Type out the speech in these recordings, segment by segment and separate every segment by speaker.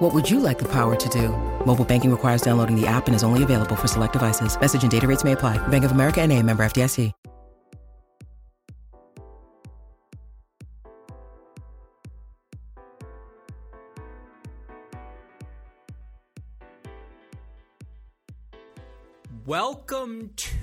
Speaker 1: What would you like the power to do? Mobile banking requires downloading the app and is only available for select devices. Message and data rates may apply. Bank of America and a member FDIC.
Speaker 2: Welcome to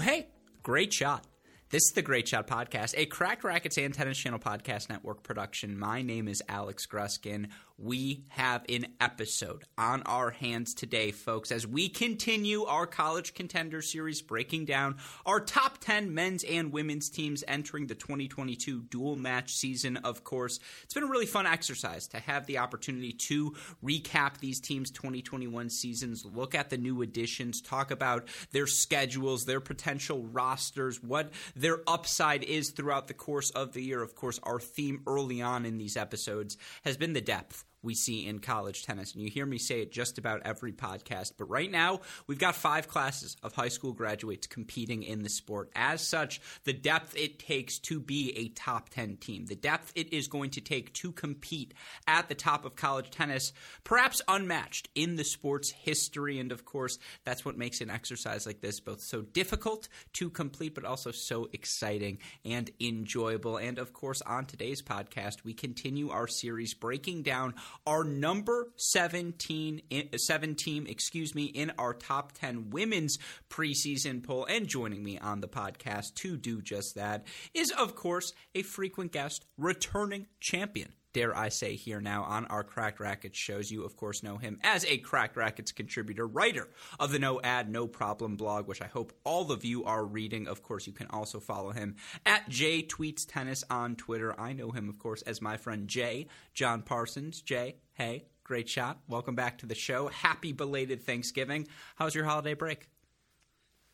Speaker 2: Hey, great shot. This is the Great Shot Podcast, a Cracked Racquets and Tennis Channel Podcast Network production. My name is Alex Gruskin. We have an episode on our hands today, folks, as we continue our College Contender Series, breaking down our top 10 men's and women's teams entering the 2022 dual match season, of course. It's been a really fun exercise to have the opportunity to recap these teams' 2021 seasons, look at the new additions, talk about their schedules, their potential rosters, what their upside is throughout the course of the year. Of course, our theme early on in these episodes has been the depth we see in college tennis. And you hear me say it just about every podcast. But right now, we've got five classes of high school graduates competing in the sport. As such, the depth it takes to be a top 10 team, the depth it is going to take to compete at the top of college tennis, perhaps unmatched in the sport's history. And of course, that's what makes an exercise like this both so difficult to complete, but also so exciting and enjoyable. And of course, on today's podcast, we continue our series breaking down our number 17, 7 team, excuse me, in our top 10 women's preseason poll. And joining me on the podcast to do just that is, of course, a frequent guest, returning champion dare I say here now on our Cracked Racquets shows. You, of course, know him as a Cracked Racquets contributor, writer of the No Ad, No Problem blog, which I hope all of you are reading. Of course, you can also follow him at J Tweets Tennis on Twitter. I know him, of course, as my friend Jay, John Parsons. Jay, hey, great shot. Welcome back to the show. Happy belated Thanksgiving. How's your holiday break?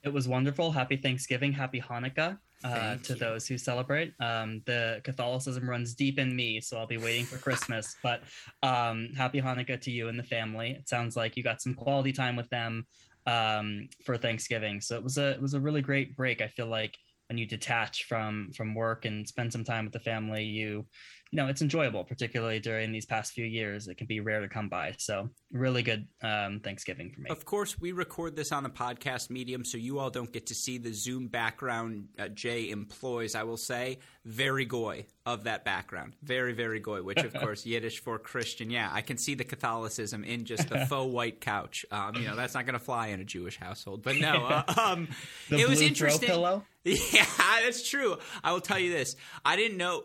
Speaker 3: It was wonderful. Happy Thanksgiving. Happy Hanukkah uh, to you. those who celebrate. Um, the Catholicism runs deep in me, so I'll be waiting for Christmas. but um, happy Hanukkah to you and the family. It sounds like you got some quality time with them um, for Thanksgiving. So it was a it was a really great break. I feel like when you detach from from work and spend some time with the family, you you know it's enjoyable particularly during these past few years. It can be rare to come by. So really good um, thanksgiving for me.
Speaker 2: Of course we record this on a podcast medium so you all don't get to see the zoom background uh, jay employs i will say very goy of that background. Very very goy which of course yiddish for christian yeah i can see the catholicism in just the faux white couch. Um, you know that's not going to fly in a jewish household but no uh, um,
Speaker 3: it
Speaker 2: was
Speaker 3: interesting. pillow?
Speaker 2: Yeah that's true. I will tell you this. I didn't know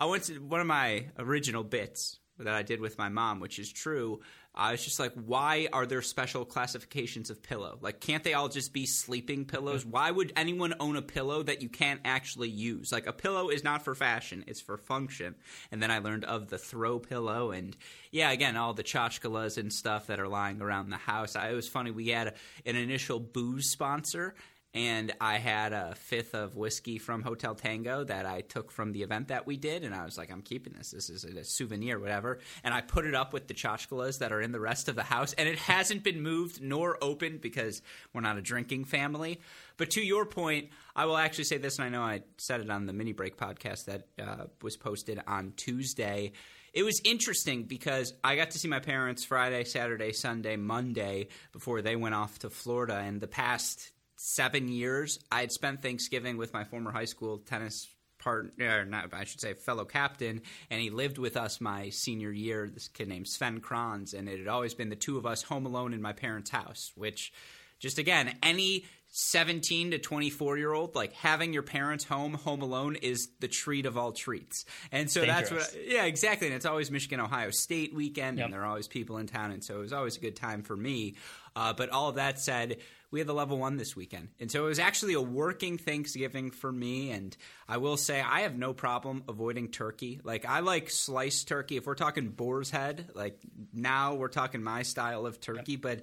Speaker 2: I went to one of my original bits that I did with my mom, which is true. I was just like, why are there special classifications of pillow? Like, can't they all just be sleeping pillows? Why would anyone own a pillow that you can't actually use? Like, a pillow is not for fashion, it's for function. And then I learned of the throw pillow and, yeah, again, all the tchotchkes and stuff that are lying around the house. I, it was funny. We had a, an initial booze sponsor, and I had a fifth of whiskey from Hotel Tango that I took from the event that we did, and I was like, I'm keeping this. This is a souvenir, whatever. And I put it up with the tchotchkes that are in the rest of the house, and it hasn't been moved nor opened because we're not a drinking family. But to your point, I will actually say this, and I know I said it on the mini break podcast that uh, was posted on Tuesday. It was interesting because I got to see my parents Friday, Saturday, Sunday, Monday before they went off to Florida, and the past seven years, I had spent Thanksgiving with my former high school tennis partner, not I should say, fellow captain, and he lived with us my senior year. This kid named Sven Kranz, and it had always been the two of us home alone in my parents' house. Which, just again, any 17 to 24 year old like having your parents home home alone is the treat of all treats and so
Speaker 3: Dangerous.
Speaker 2: that's what yeah exactly and it's always michigan ohio state weekend
Speaker 3: yep.
Speaker 2: and there are always people in town and so it was always a good time for me uh, but all of that said we had the level one this weekend. And so it was actually a working Thanksgiving for me. And I will say, I have no problem avoiding turkey. Like, I like sliced turkey. If we're talking boar's head, like now we're talking my style of turkey. But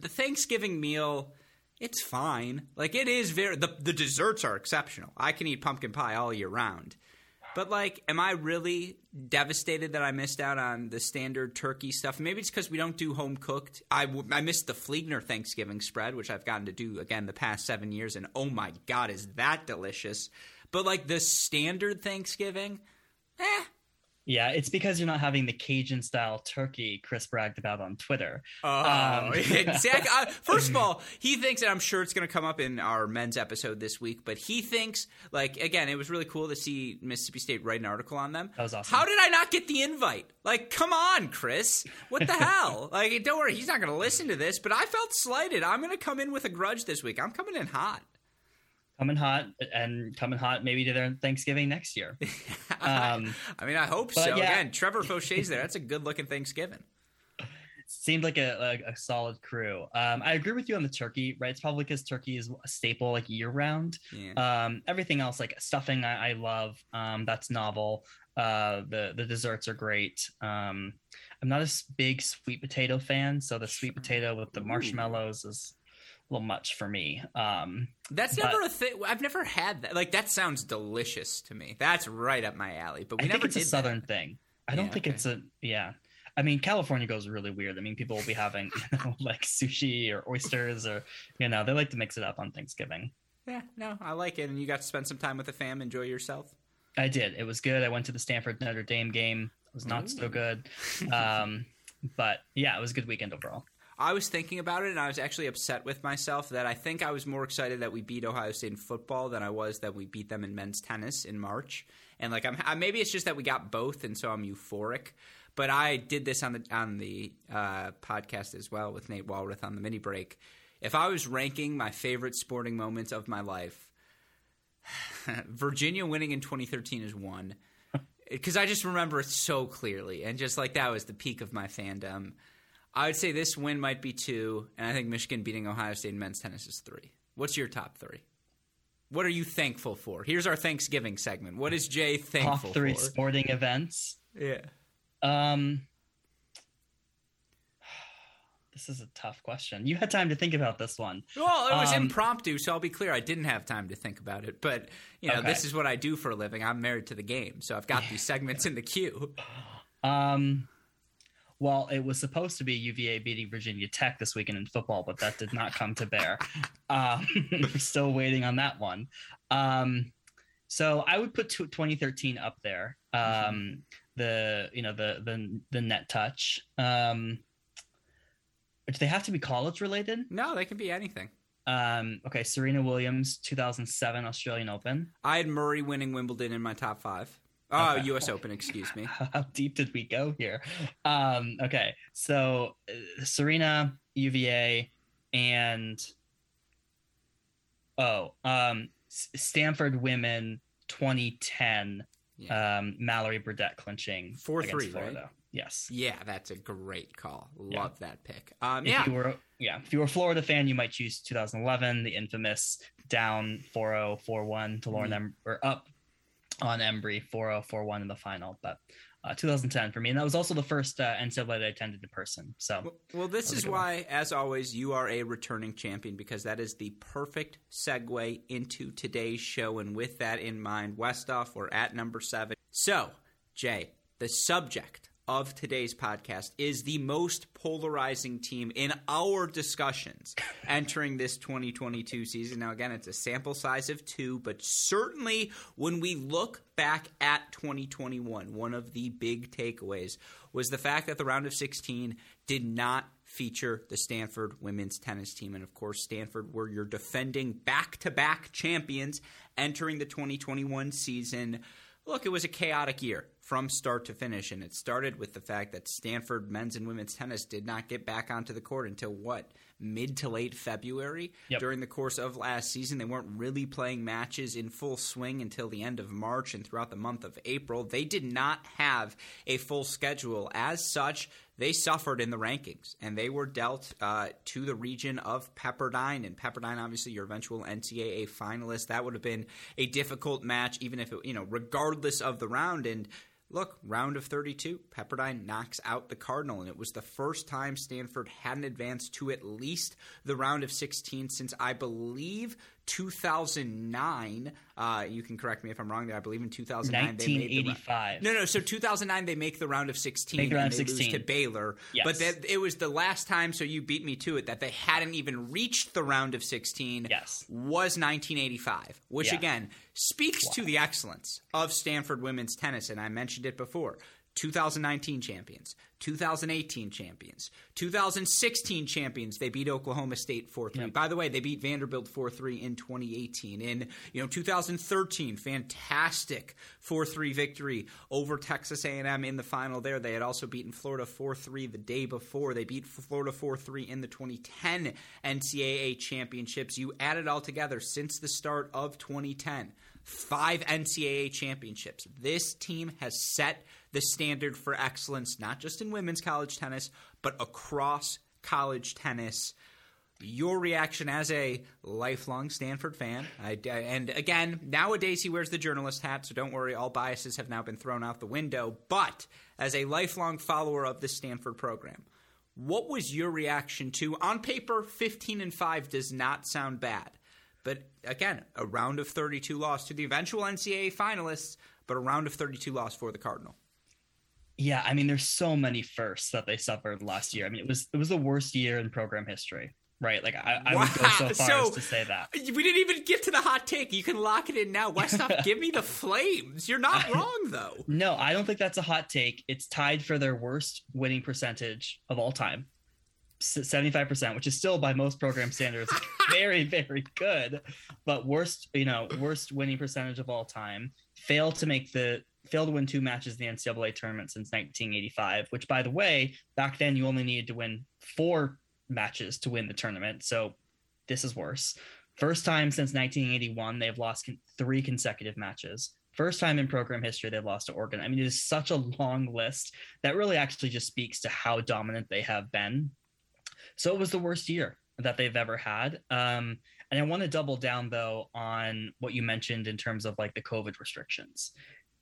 Speaker 2: the Thanksgiving meal, it's fine. Like it is very the the desserts are exceptional. I can eat pumpkin pie all year round. But like, am I really devastated that I missed out on the standard turkey stuff? Maybe it's because we don't do home cooked. I, w- I missed the Fliegner Thanksgiving spread, which I've gotten to do again the past seven years, and oh my god, is that delicious! But like the standard Thanksgiving, eh,
Speaker 3: yeah, it's because you're not having the Cajun style turkey Chris bragged about on Twitter.
Speaker 2: Oh, um. exactly. Uh, first of all, he thinks, and I'm sure it's going to come up in our men's episode this week, but he thinks, like, again, it was really cool to see Mississippi State write an article on them.
Speaker 3: That was awesome.
Speaker 2: How did I not get the invite? Like, come on, Chris. What the hell? Like, don't worry, he's not going to listen to this, but I felt slighted. I'm going to come in with a grudge this week. I'm coming in hot
Speaker 3: coming hot and coming hot maybe to their Thanksgiving next year.
Speaker 2: Um, I mean, I hope so. Yeah. Again, Trevor Fauche's there. That's a good looking Thanksgiving.
Speaker 3: Seemed like a, a, a solid crew. Um, I agree with you on the turkey, right? It's probably because turkey is a staple like year round. Yeah. Um, everything else, like stuffing, I, I love. Um, that's novel. Uh, the the desserts are great. Um, I'm not a big sweet potato fan, so the sweet potato with the marshmallows is little much for me. Um,
Speaker 2: That's never a thing. I've never had that. Like that sounds delicious to me. That's right up my alley. But we
Speaker 3: I
Speaker 2: never
Speaker 3: think it's
Speaker 2: a
Speaker 3: southern
Speaker 2: that.
Speaker 3: thing. I don't think okay. it's a yeah. I mean, California goes really weird. I mean, people will be having you know, like sushi or oysters, or you know, they like to mix it up on Thanksgiving.
Speaker 2: Yeah, no, I like it. And you got to spend some time with the fam, enjoy yourself.
Speaker 3: I did. It was good. I went to the Stanford Notre Dame game. It was not Ooh. so good, um, but yeah, it was a good weekend overall.
Speaker 2: I was thinking about it, and I was actually upset with myself that I think I was more excited that we beat Ohio State in football than I was that we beat them in men's tennis in March. And like, I'm maybe it's just that we got both, and so I'm euphoric. But I did this on the on the uh, podcast as well with Nate Walrath on the mini break. If I was ranking my favorite sporting moments of my life, Virginia winning in 2013 is one because I just remember it so clearly, and just like that was the peak of my fandom. I would say this win might be two, and I think Michigan beating Ohio State in men's tennis is three. What's your top three? What are you thankful for? Here's our Thanksgiving segment. What is Jay thankful
Speaker 3: top three
Speaker 2: for?
Speaker 3: sporting events.
Speaker 2: Yeah.
Speaker 3: Um. This is a tough question. You had time to think about this one.
Speaker 2: Well, it was um, impromptu, so I'll be clear. I didn't have time to think about it, but you know, okay. this is what I do for a living. I'm married to the game, so I've got these segments in the queue.
Speaker 3: Um, well, it was supposed to be UVA beating Virginia Tech this weekend in football, but that did not come to bear. Um, we're still waiting on that one. Um, so I would put 2013 up there. Um, mm-hmm. The you know the the the net touch. Um, do they have to be college related?
Speaker 2: No, they can be anything.
Speaker 3: Um, okay, Serena Williams, 2007 Australian Open.
Speaker 2: I had Murray winning Wimbledon in my top five. Oh, okay. U.S. Open. Excuse me.
Speaker 3: How deep did we go here? Um, okay, so uh, Serena, UVA, and oh, um, Stanford women 2010. Yeah. Um, Mallory Burdett clinching
Speaker 2: four three, Florida. Right?
Speaker 3: Yes.
Speaker 2: Yeah, that's a great call. Love yeah. that pick. Um,
Speaker 3: if
Speaker 2: yeah.
Speaker 3: You were, yeah. If you were a Florida fan, you might choose 2011, the infamous down 4-0, 4-1 to Lauren mm-hmm. or up on Embree 4041 in the final, but uh, 2010 for me. And that was also the first uh, NCAA that I attended in person. So,
Speaker 2: well, well this is why, one. as always, you are a returning champion because that is the perfect segue into today's show. And with that in mind, Westoff, we're at number seven. So, Jay, the subject of today's podcast is the most polarizing team in our discussions entering this 2022 season. Now, again, it's a sample size of two, but certainly when we look back at 2021, one of the big takeaways was the fact that the round of 16 did not feature the Stanford women's tennis team. And of course, Stanford were your defending back to back champions entering the 2021 season. Look, it was a chaotic year from start to finish. And it started with the fact that Stanford men's and women's tennis did not get back onto the court until what? Mid to late February. Yep. During the course of last season, they weren't really playing matches in full swing until the end of March and throughout the month of April. They did not have a full schedule. As such, they suffered in the rankings and they were dealt uh, to the region of Pepperdine. And Pepperdine, obviously, your eventual NCAA finalist. That would have been a difficult match, even if it, you know, regardless of the round. And look, round of 32, Pepperdine knocks out the Cardinal, and it was the first time Stanford hadn't advanced to at least the round of 16 since I believe 2009. Uh, you can correct me if I'm wrong. There, I believe in 2009
Speaker 3: 1985.
Speaker 2: no, no. So 2009 they make the round of 16
Speaker 3: Make the round
Speaker 2: and they
Speaker 3: 16.
Speaker 2: lose to Baylor.
Speaker 3: Yes.
Speaker 2: But that, it was the last time. So you beat me to it that they hadn't even reached the round of 16.
Speaker 3: Yes.
Speaker 2: was 1985, which
Speaker 3: Yeah.
Speaker 2: again speaks to the excellence of Stanford women's tennis. And I mentioned it before. 2019 champions, 2018 champions, 2016 champions. They beat Oklahoma State 4-3. By the way, they beat Vanderbilt 4-3 in 2018. In, you know, 2013, fantastic 4-3 victory over Texas A&M in the final there. They had also beaten Florida 4-3 the day before. They beat Florida 4-3 in the 2010 NCAA championships. You add it all together since the start of 2010 five NCAA championships. This team has set the standard for excellence, not just in women's college tennis, but across college tennis. Your reaction as a lifelong Stanford fan, I, and again, nowadays he wears the journalist hat, so don't worry, all biases have now been thrown out the window. But as a lifelong follower of the Stanford program, what was your reaction to, on paper, 15 and 5 does not sound bad. But again, a round of 32 loss to the eventual NCAA finalists, but a round of 32 loss for the Cardinal.
Speaker 3: Yeah, I mean, there's so many firsts that they suffered last year. I mean, it was it was the worst year in program history, right? Like I, I would go so far
Speaker 2: so-
Speaker 3: as to say that.
Speaker 2: We didn't even get to the hot take. You can lock it in now. Westhoff, give me the flames. You're not wrong, though.
Speaker 3: No, I don't think that's a hot take. It's tied for their worst winning percentage of all time. 75%, which is still by most program standards very, very good. But worst, you know, worst winning percentage of all time. Failed to make the failed to win two matches in the NCAA tournament since 1985, which by the way, back then you only needed to win four matches to win the tournament. So this is worse. First time since 1981 they've lost con- three consecutive matches. First time in program history they've lost to Oregon. I mean, it is such a long list that really actually just speaks to how dominant they have been. So it was the worst year that they've ever had. Um, and I want to double down though on what you mentioned in terms of like the COVID restrictions.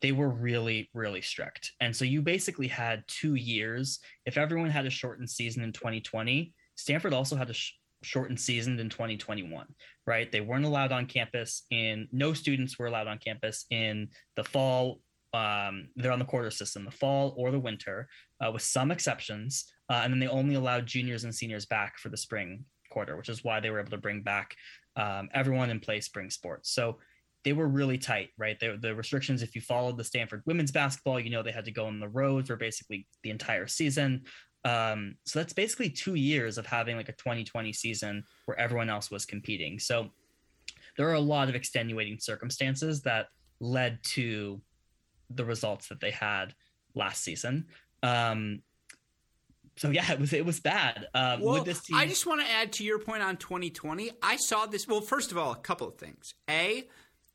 Speaker 3: They were really, really strict. And so you basically had two years. If everyone had a shortened season in 2020, Stanford also had a sh- shortened season in 2021, right? They weren't allowed on campus in, no students were allowed on campus in the fall. Um, they're on the quarter system, the fall or the winter, uh, with some exceptions. Uh, and then they only allowed juniors and seniors back for the spring quarter, which is why they were able to bring back um, everyone and play spring sports. So they were really tight, right? They, the restrictions, if you followed the Stanford women's basketball, you know they had to go on the road for basically the entire season. Um, so that's basically two years of having like a 2020 season where everyone else was competing. So there are a lot of extenuating circumstances that led to the results that they had last season. Um, so yeah, it was it was bad. Um,
Speaker 2: Well,
Speaker 3: with this team,
Speaker 2: I just want to add to your point on 2020. I saw this. Well, first of all, a couple of things. A,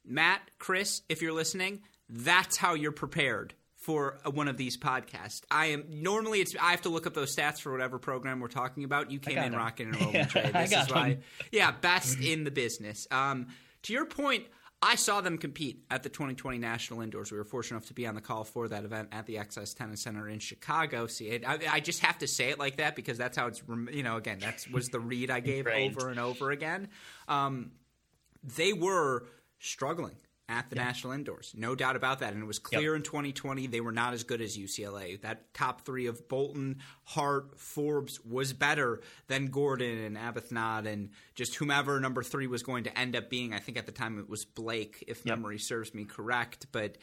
Speaker 2: Matt, Chris, if you're listening, that's how you're prepared for one of these podcasts. I am normally it's I have to look up those stats for whatever program we're talking about. You came in
Speaker 3: them.
Speaker 2: rocking and rolling, Trey. This is why,
Speaker 3: them.
Speaker 2: yeah, best in the business. Um, to your point, I saw them compete at the 2020 National Indoors. We were fortunate enough to be on the call for that event at the XS Tennis Center in Chicago. See, it, I, I just have to say it like that because that's how it's. rem- You know, again, that was the read I gave
Speaker 3: Ingrained.
Speaker 2: over and over again. Um, they were struggling at the national indoors, no doubt about that. And it was clear in 2020 they were not as good as UCLA. That top three of Bolton, Hart, Forbes was better than Gordon and Arbuthnot and just whomever number three was going to end up being. I think at the time it was Blake, if memory serves me correct. But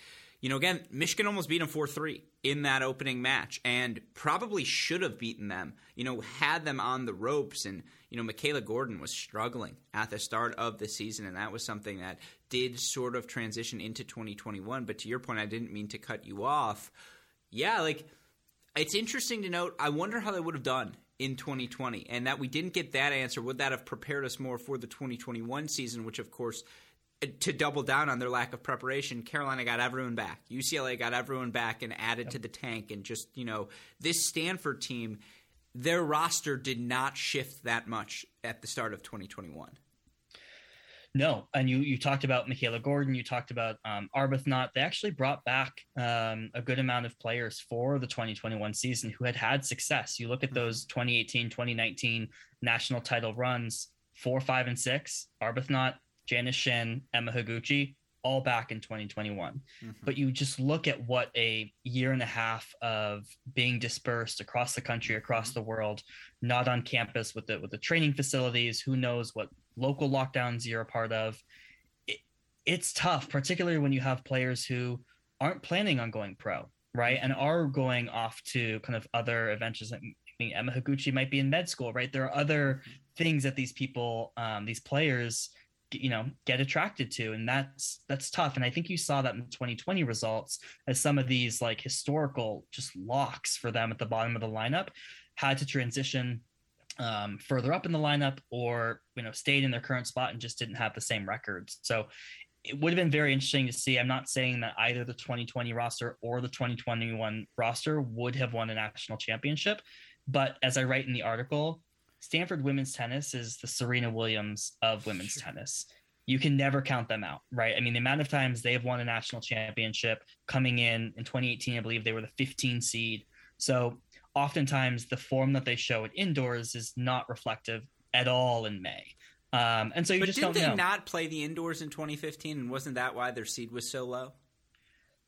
Speaker 2: you know, again, Michigan almost beat them 4 3 in that opening match and probably should have beaten them, you know, had them on the ropes. And, you know, Michaela Gordon was struggling at the start of the season, and that was something that did sort of transition into 2021. But to your point, I didn't mean to cut you off. Yeah, like, it's interesting to note. I wonder how they would have done in 2020, and that we didn't get that answer. Would that have prepared us more for the 2021 season, which, of course, uh, to double down on their lack of preparation, Carolina got everyone back. UCLA got everyone back and added to the tank. And just, you know, this Stanford team, their roster did not shift that much at the start of 2021.
Speaker 3: No, and you you talked about Michaela Gordon, you talked about um, Arbuthnot. They actually brought back um, a good amount of players for the 2021 season who had had success. You look at mm-hmm. those 2018, 2019 national title runs, four, five, and six. Arbuthnot, Janice Shin, Emma Higuchi, all back in 2021. Mm-hmm. But you just look at what a year and a half of being dispersed across the country, across mm-hmm. the world, not on campus with the with the training facilities. Who knows what local lockdowns you're a part of? It, it's tough, particularly when you have players who aren't planning on going pro, right, and are going off to kind of other adventures. I mean, Emma Higuchi might be in med school, right? There are other things that these people, um, these players you know get attracted to and that's that's tough and i think you saw that in 2020 results as some of these like historical just locks for them at the bottom of the lineup had to transition um, further up in the lineup or you know stayed in their current spot and just didn't have the same records so it would have been very interesting to see i'm not saying that either the 2020 roster or the 2021 roster would have won a national championship but as i write in the article Stanford women's tennis is the Serena Williams of women's sure. tennis. You can never count them out, right? I mean, the amount of times they have won a national championship coming in in 2018, I believe they were the 15 seed. So oftentimes the form that they show at indoors is not reflective at all in May. Um, and so you
Speaker 2: but
Speaker 3: just
Speaker 2: didn't they
Speaker 3: know.
Speaker 2: not play the indoors in 2015, and wasn't that why their seed was so low?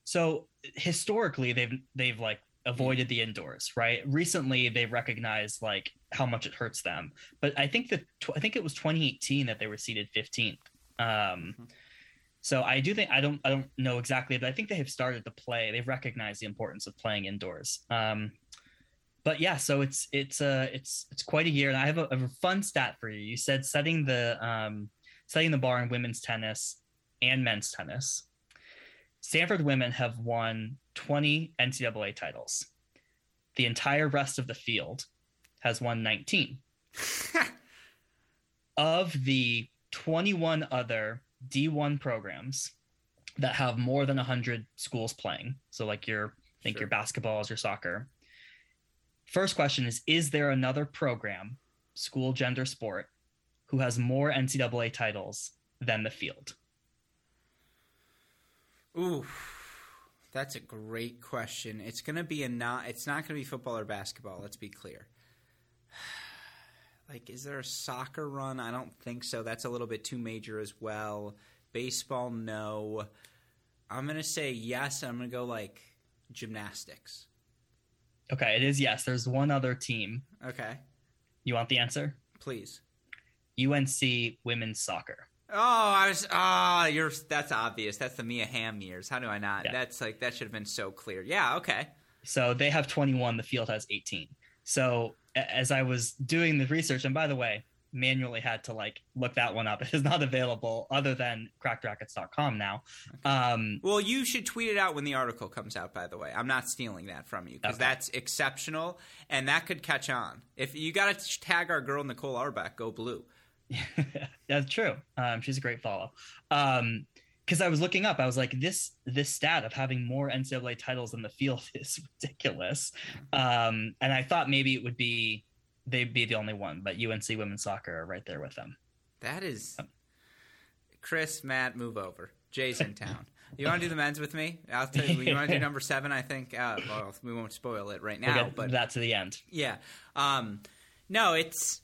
Speaker 3: So historically, they've they've like avoided the indoors, right? Recently, they recognized like how much it hurts them. But I think that I think it was 2018 that they were seeded 15th. Um, mm-hmm. So I do think I don't I don't know exactly, but I think they have started to play. They've recognized the importance of playing indoors. Um, but yeah, so it's it's uh it's it's quite a year, and I have a, a fun stat for you. You said setting the um, setting the bar in women's tennis and men's tennis. Stanford women have won 20 NCAA titles. The entire rest of the field has won 19. of the 21 other D1 programs that have more than 100 schools playing, so like your think sure. your basketballs, your soccer. First question is Is there another program, school gender sport, who has more NCAA titles than the field?
Speaker 2: Ooh, that's a great question. It's gonna be a not. It's not gonna be football or basketball. Let's be clear. Like, is there a soccer run? I don't think so. That's a little bit too major as well. Baseball, no. I'm gonna say yes. I'm gonna go like gymnastics.
Speaker 3: Okay, it is yes. There's one other team.
Speaker 2: Okay.
Speaker 3: You want the answer?
Speaker 2: Please.
Speaker 3: UNC women's soccer.
Speaker 2: Oh, I was. Ah, oh, you're. That's obvious. That's the Mia Hamm years. How do I not? Yeah. That's like that should have been so clear. Yeah. Okay.
Speaker 3: So they have 21. The field has 18. So as I was doing the research, and by the way, manually had to like look that one up. It is not available other than crackedracquets.com now.
Speaker 2: Okay. Um, well, you should tweet it out when the article comes out, by the way. I'm not stealing that from you because okay. that's exceptional and that could catch on. If you got to tag our girl Nicole Auerbach, go blue.
Speaker 3: That's true. Um, she's a great follow. Um, because I was looking up, I was like, this this stat of having more NCAA titles in the field is ridiculous. Um, and I thought maybe it would be they'd be the only one, but UNC women's soccer are right there with them.
Speaker 2: That is, Chris, Matt, move over. Jay's in town. You want to do the men's with me? I'll tell you. You want to do number seven? I think. Uh, well, we won't spoil it right now, we'll but
Speaker 3: that to the end.
Speaker 2: Yeah. Um, no, it's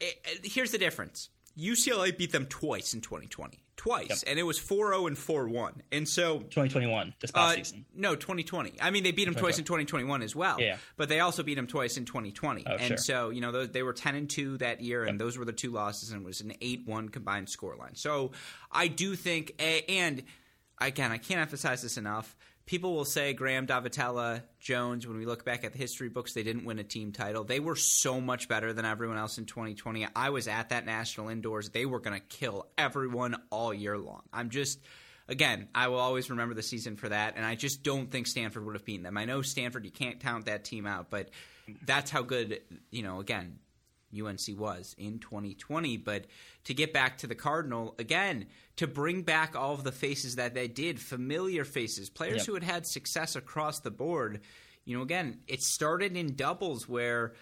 Speaker 2: it, here's the difference. UCLA beat them twice in 2020. Twice. Yep. And it was 4 0 and 4 1. And so.
Speaker 3: 2021, this past uh, season.
Speaker 2: No, 2020. I mean, they beat them twice in 2021 as well.
Speaker 3: Yeah.
Speaker 2: But they also beat them twice in 2020.
Speaker 3: Oh,
Speaker 2: and
Speaker 3: sure.
Speaker 2: so, you know, they were 10 and 2 that year, and yep. those were the two losses, and it was an 8 1 combined scoreline. So I do think, and again, I can't emphasize this enough people will say Graham Daavettila, Jones, when we look back at the history books, they didn't win a team title. They were so much better than everyone else in 2020. I was at that national indoors. They were going to kill everyone all year long. I'm just. Again, I will always remember the season for that, and I just don't think Stanford would have beaten them. I know Stanford, you can't count that team out, but that's how good, you know, again, UNC was in 2020. But to get back to the Cardinal, again, to bring back all of the faces that they did, familiar faces, players yep. who had had success across the board. You know, again, it started in doubles where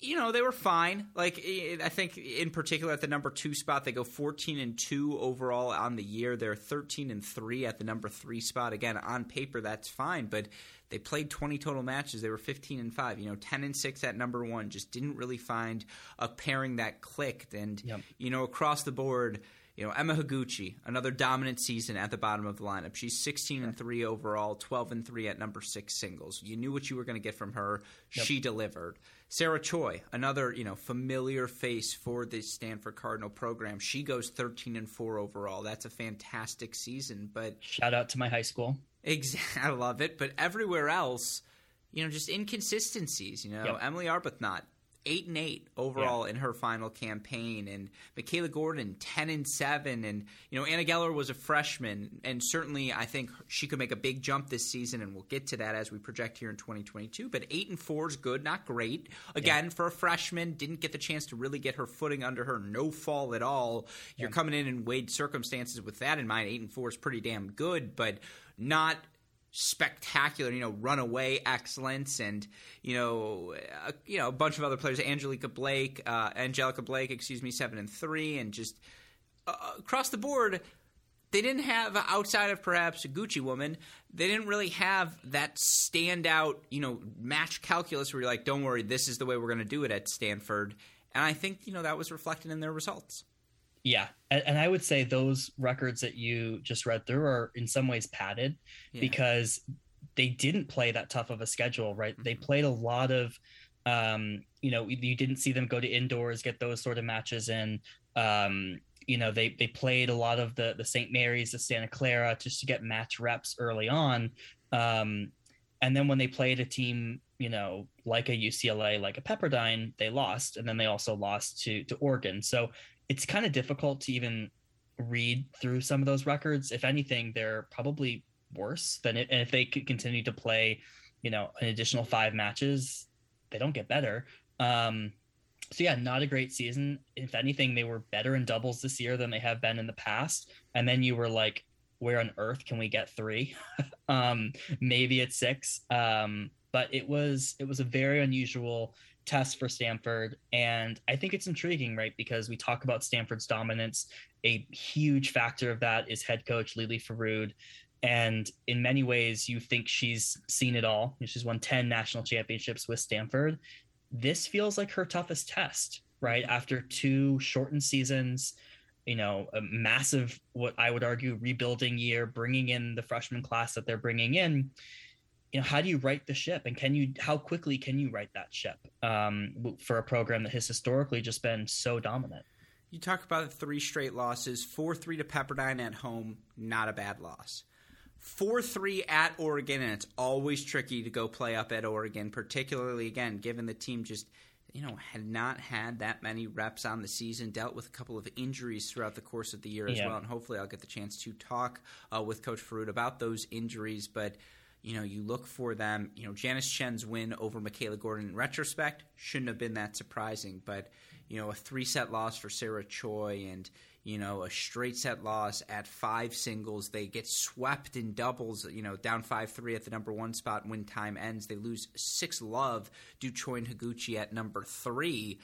Speaker 2: you know they were fine. Like I think in particular at the number two spot, they go fourteen and two overall on the year. They're thirteen and three at the number three spot. Again, on paper that's fine, but they played twenty total matches. They were fifteen and five. You know, ten and six at number one. Just didn't really find a pairing that clicked. And yep. you know, across the board you know, Emma Higuchi, another dominant season at the bottom of the lineup. She's 16 and 3 overall, 12 and 3 at number 6 singles. You knew what you were going to get from her. Yep. She delivered. Sarah Choi, another, you know, familiar face for the Stanford Cardinal program. She goes 13 and 4 overall. That's a fantastic season, but
Speaker 3: shout out to my high school.
Speaker 2: Exactly. I love it, but everywhere else, you know, just inconsistencies, you know. Yep. Emily Arbuthnot, eight and eight overall yeah. in her final campaign, and Michaela Gordon ten and seven, and you know Anna Geller was a freshman, and certainly I think she could make a big jump this season, and we'll get to that as we project here in 2022. But eight and four is good, not great. Again, yeah. for a freshman, didn't get the chance to really get her footing under her, no fall at all. You're yeah. coming in in weighed circumstances with that in mind. Eight and four is pretty damn good, but not spectacular, you know, runaway excellence, and you know, you know, a bunch of other players, Angelica Blake, uh, Angelica Blake, excuse me, seven and three, and just uh, across the board, they didn't have outside of perhaps a Gucci woman, they didn't really have that standout, you know, match calculus where you're like, don't worry, this is the way we're going to do it at Stanford, and I think you know that was reflected in their results.
Speaker 3: Yeah, and, and, I would say those records that you just read through are in some ways padded yeah. because they didn't play that tough of a schedule, right? Mm-hmm. They played a lot of, um, you know, you didn't see them go to indoors, get those sort of matches in. Um, you know, they they played a lot of the the St. Mary's, the Santa Clara, just to get match reps early on. Um, and then when they played a team, you know, like a UCLA, like a Pepperdine, they lost, and then they also lost to to Oregon. So it's kind of difficult to even read through some of those records. If anything, they're probably worse than it. And if they could continue to play, you know, an additional five matches, they don't get better. Um, so yeah, not a great season. If anything, they were better in doubles this year than they have been in the past. And then you were like, where on earth can we get three? um, maybe at six. Um, but it was it was a very unusual test for Stanford. And I think it's intriguing, right? Because we talk about Stanford's dominance. A huge factor of that is head coach Lele Forood. And in many ways, you think she's seen it all. She's won 10 national championships with Stanford. This feels like her toughest test, right? After two shortened seasons, you know, a massive, what I would argue, rebuilding year, bringing in the freshman class that they're bringing in you know how do you right the ship and can you how quickly can you right that ship um, for a program that has historically just been so dominant
Speaker 2: you talk about three straight losses 4-3 to pepperdine at home not a bad loss 4-3 at oregon and it's always tricky to go play up at oregon particularly again given the team just you know, had not had that many reps on the season, dealt with a couple of injuries throughout the course of the year as yeah. well. And hopefully, I'll get the chance to talk uh, with Coach Forood about those injuries. But you know, you look for them. You know, Janice Chen's win over Michaela Gordon in retrospect shouldn't have been that surprising, but you know, a three set loss for Sarah Choi and you know a straight set loss at five singles. They get swept in doubles. You know, down five three at the number one spot when time ends. They lose six love. Do Choi and Higuchi at number three.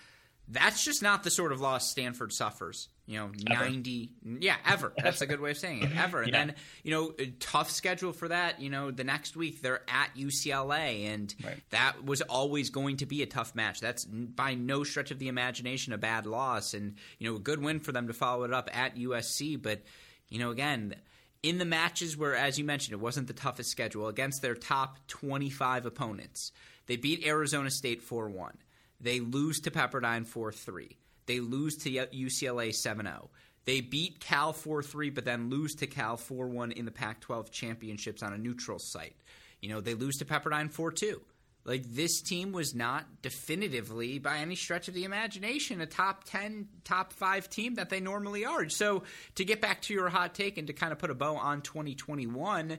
Speaker 2: That's just not the sort of loss Stanford suffers. You know, ever. 90, yeah, ever. That's a good way of saying it, ever. And yeah. then, you know, tough schedule for that. You know, the next week they're at UCLA, and right. that was always going to be a tough match. That's by no stretch of the imagination a bad loss, and, you know, a good win for them to follow it up at USC. But, you know, again, in the matches where, as you mentioned, it wasn't the toughest schedule against their top 25 opponents, they beat Arizona State 4 1. They lose to Pepperdine 4 3. They lose to UCLA 7 0. They beat Cal 4 3, but then lose to Cal 4 1 in the Pac 12 championships on a neutral site. You know, they lose to Pepperdine 4 2. Like, this team was not definitively, by any stretch of the imagination, a top 10, top 5 team that they normally are. So, to get back to your hot take and to kind of put a bow on 2021,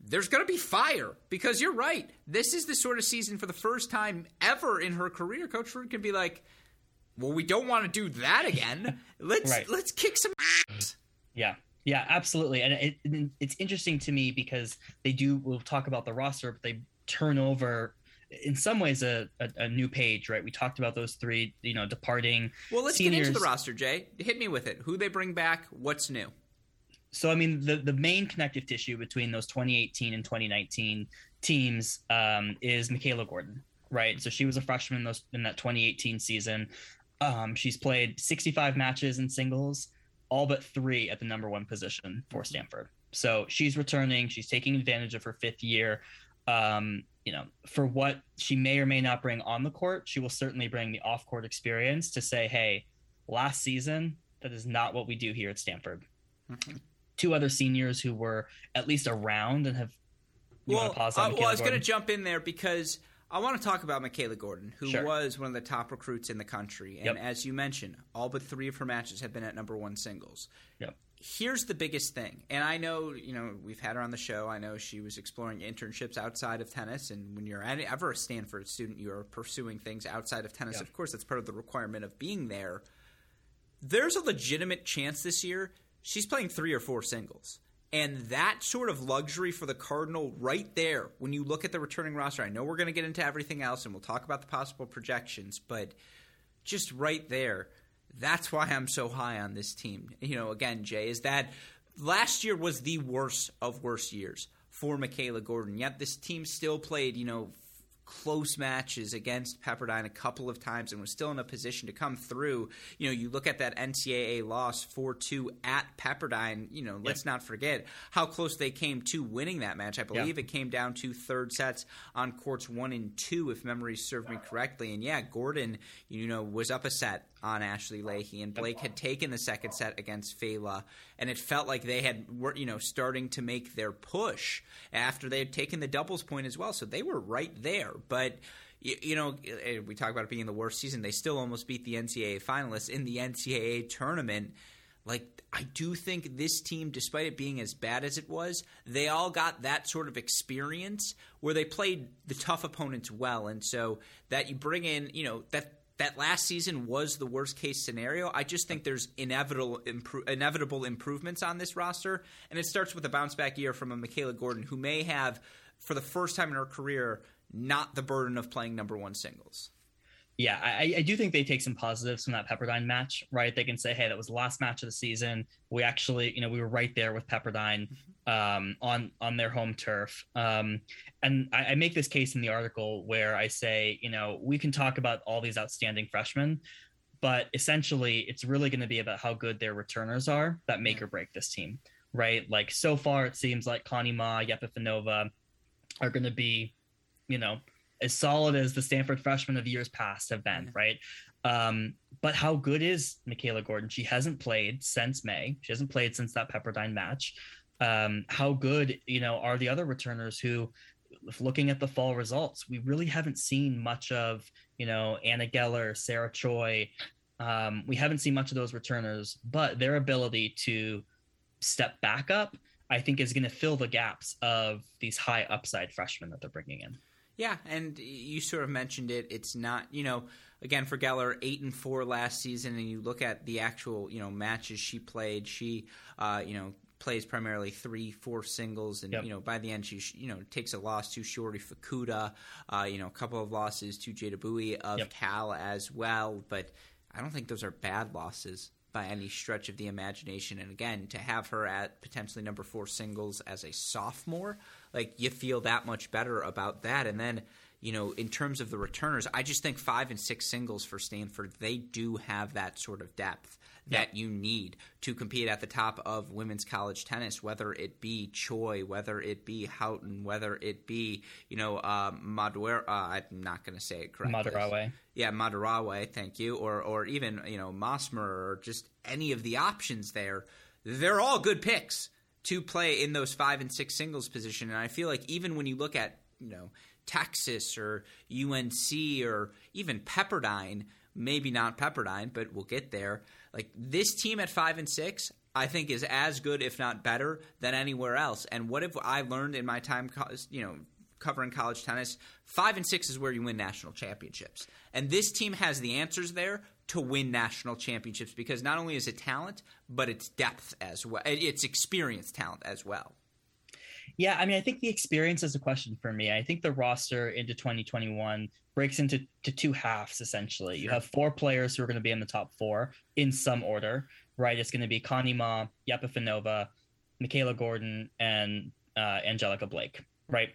Speaker 2: there's going to be fire because you're right. This is the sort of season for the first time ever in her career. Coach Forood can be like, "Well, we don't want to do that again. Let's right. let's kick some." Ass.
Speaker 3: Yeah, yeah, absolutely. And it, it, it's interesting to me because they do. We'll talk about the roster, but they turn over in some ways a, a, a, new page, right? We talked about those three, you know, departing.
Speaker 2: Well, let's
Speaker 3: seniors.
Speaker 2: get into the roster, Jay. Hit me with it. Who they bring back? What's new?
Speaker 3: So, I mean, the the main connective tissue between those 2018 and 2019 teams um, is Michaela Gordon, right? So she was a freshman in those in that 2018 season. Um, she's played 65 matches in singles, all but three at the number one position for Stanford. So she's returning. She's taking advantage of her fifth year. Um, you know, for what she may or may not bring on the court, she will certainly bring the off court experience to say, hey, last season, that is not what we do here at Stanford. Mm-hmm. Two other seniors who were at least around and have.
Speaker 2: well, uh, well, I was going to jump in there because I want to talk about Michaela Gordon, who sure. was one of the top recruits in the country. And yep. as you mentioned, all but three of her matches have been at number one singles.
Speaker 3: Yep
Speaker 2: here's the biggest thing and i know you know we've had her on the show i know she was exploring internships outside of tennis and when you're ever a stanford student you're pursuing things outside of tennis yeah. of course that's part of the requirement of being there there's a legitimate chance this year she's playing three or four singles and that sort of luxury for the Cardinal right there, when you look at the returning roster, I know we're going to get into everything else and we'll talk about the possible projections, but just right there, that's why I'm so high on this team. You know, again, Jay, is that last year was the worst of worst years for Michaela Gordon. Yet this team still played, you know, close matches against Pepperdine a couple of times and was still in a position to come through. You know, you look at that NCAA loss 4 2 at Pepperdine, you know, let's not forget how close they came to winning that match. I believe it came down to third sets on courts one and two, if memory served me correctly. And yeah, Gordon, you know, was up a set on Ashley Lahey, and Blake had taken the second set against Fela, and it felt like they had were you know starting to make their push after they had taken the doubles point as well. So they were right there, but. You, you know, eh, we talk about it being the worst season. They still almost beat the NCAA finalists in the NCAA tournament. Like, I do think this team, despite it being as bad as it was, they all got that sort of experience where they played the tough opponents well. And so that you bring in, you know, that that last season was the worst case scenario. I just think there's inevitable impro- inevitable improvements on this roster, and it starts with a bounce back year from a Michaela Gordon who may have, for the first time in her career, not the burden of playing number one singles.
Speaker 3: Yeah, I, I do think they take some positives from that Pepperdine match, right? They can say, "Hey, that was the last match of the season. We actually, you know, we were right there with Pepperdine um, on on their home turf." Um, and I, I make this case in the article where I say, you know, we can talk about all these outstanding freshmen, but essentially, it's really going to be about how good their returners are that make or break this team, right? Like so far, it seems like Connie Ma, Yepifanova are going to be, you know as solid as the Stanford freshmen of years past have been, right? Um, but how good is Michaela Gordon? She hasn't played since May. She hasn't played since that Pepperdine match. Um, how good, you know, are the other returners who, looking at the fall results, we really haven't seen much of, you know, Anna Geller, Sarah Choi. Um, we haven't seen much of those returners, but their ability to step back up, I think, is going to fill the gaps of these high upside freshmen that they're bringing in.
Speaker 2: Yeah, and you sort of mentioned it. It's not, you know, again for Geller, eight and four last season, and you look at the actual, you know, matches she played. She, uh, you know, plays primarily three, four singles, and yep. you know by the end she you know takes a loss to Shiori Fukuda, uh, you know a couple of losses to Jada Bowie of yep. Cal as well. But I don't think those are bad losses by any stretch of the imagination. And again, to have her at potentially number four singles as a sophomore, like you feel that much better about that. And then, you know, in terms of the returners, I just think five and six singles for Stanford, they do have that sort of depth that you need to compete at the top of women's college tennis, whether it be Choi, whether it be Houghton, whether it be, you know, uh, Maduera, uh, I'm not going to say it correctly.
Speaker 3: Madarawe.
Speaker 2: Yeah, Madarawe, thank you. Or, or even, you know, Mosmer or just any of the options there. They're all good picks to play in those five and six singles position. And I feel like even when you look at, you know, Texas or UNC or even Pepperdine, maybe not Pepperdine, but we'll get there. Like this team at five and six, I think is as good, if not better, than anywhere else. And what have I learned in my time, you know, covering college tennis? Five and six is where you win national championships, and this team has the answers there to win national championships because not only is it talent, but it's depth as well. It's experience talent as well.
Speaker 3: Yeah, I mean, I think the experience is a question for me. I think the roster into 2021 breaks into to two halves essentially. You have four players who are going to be in the top four in some order, right? It's going to be Connie Ma, Yepifanova, Michaela Gordon, and uh, Angelica Blake, right?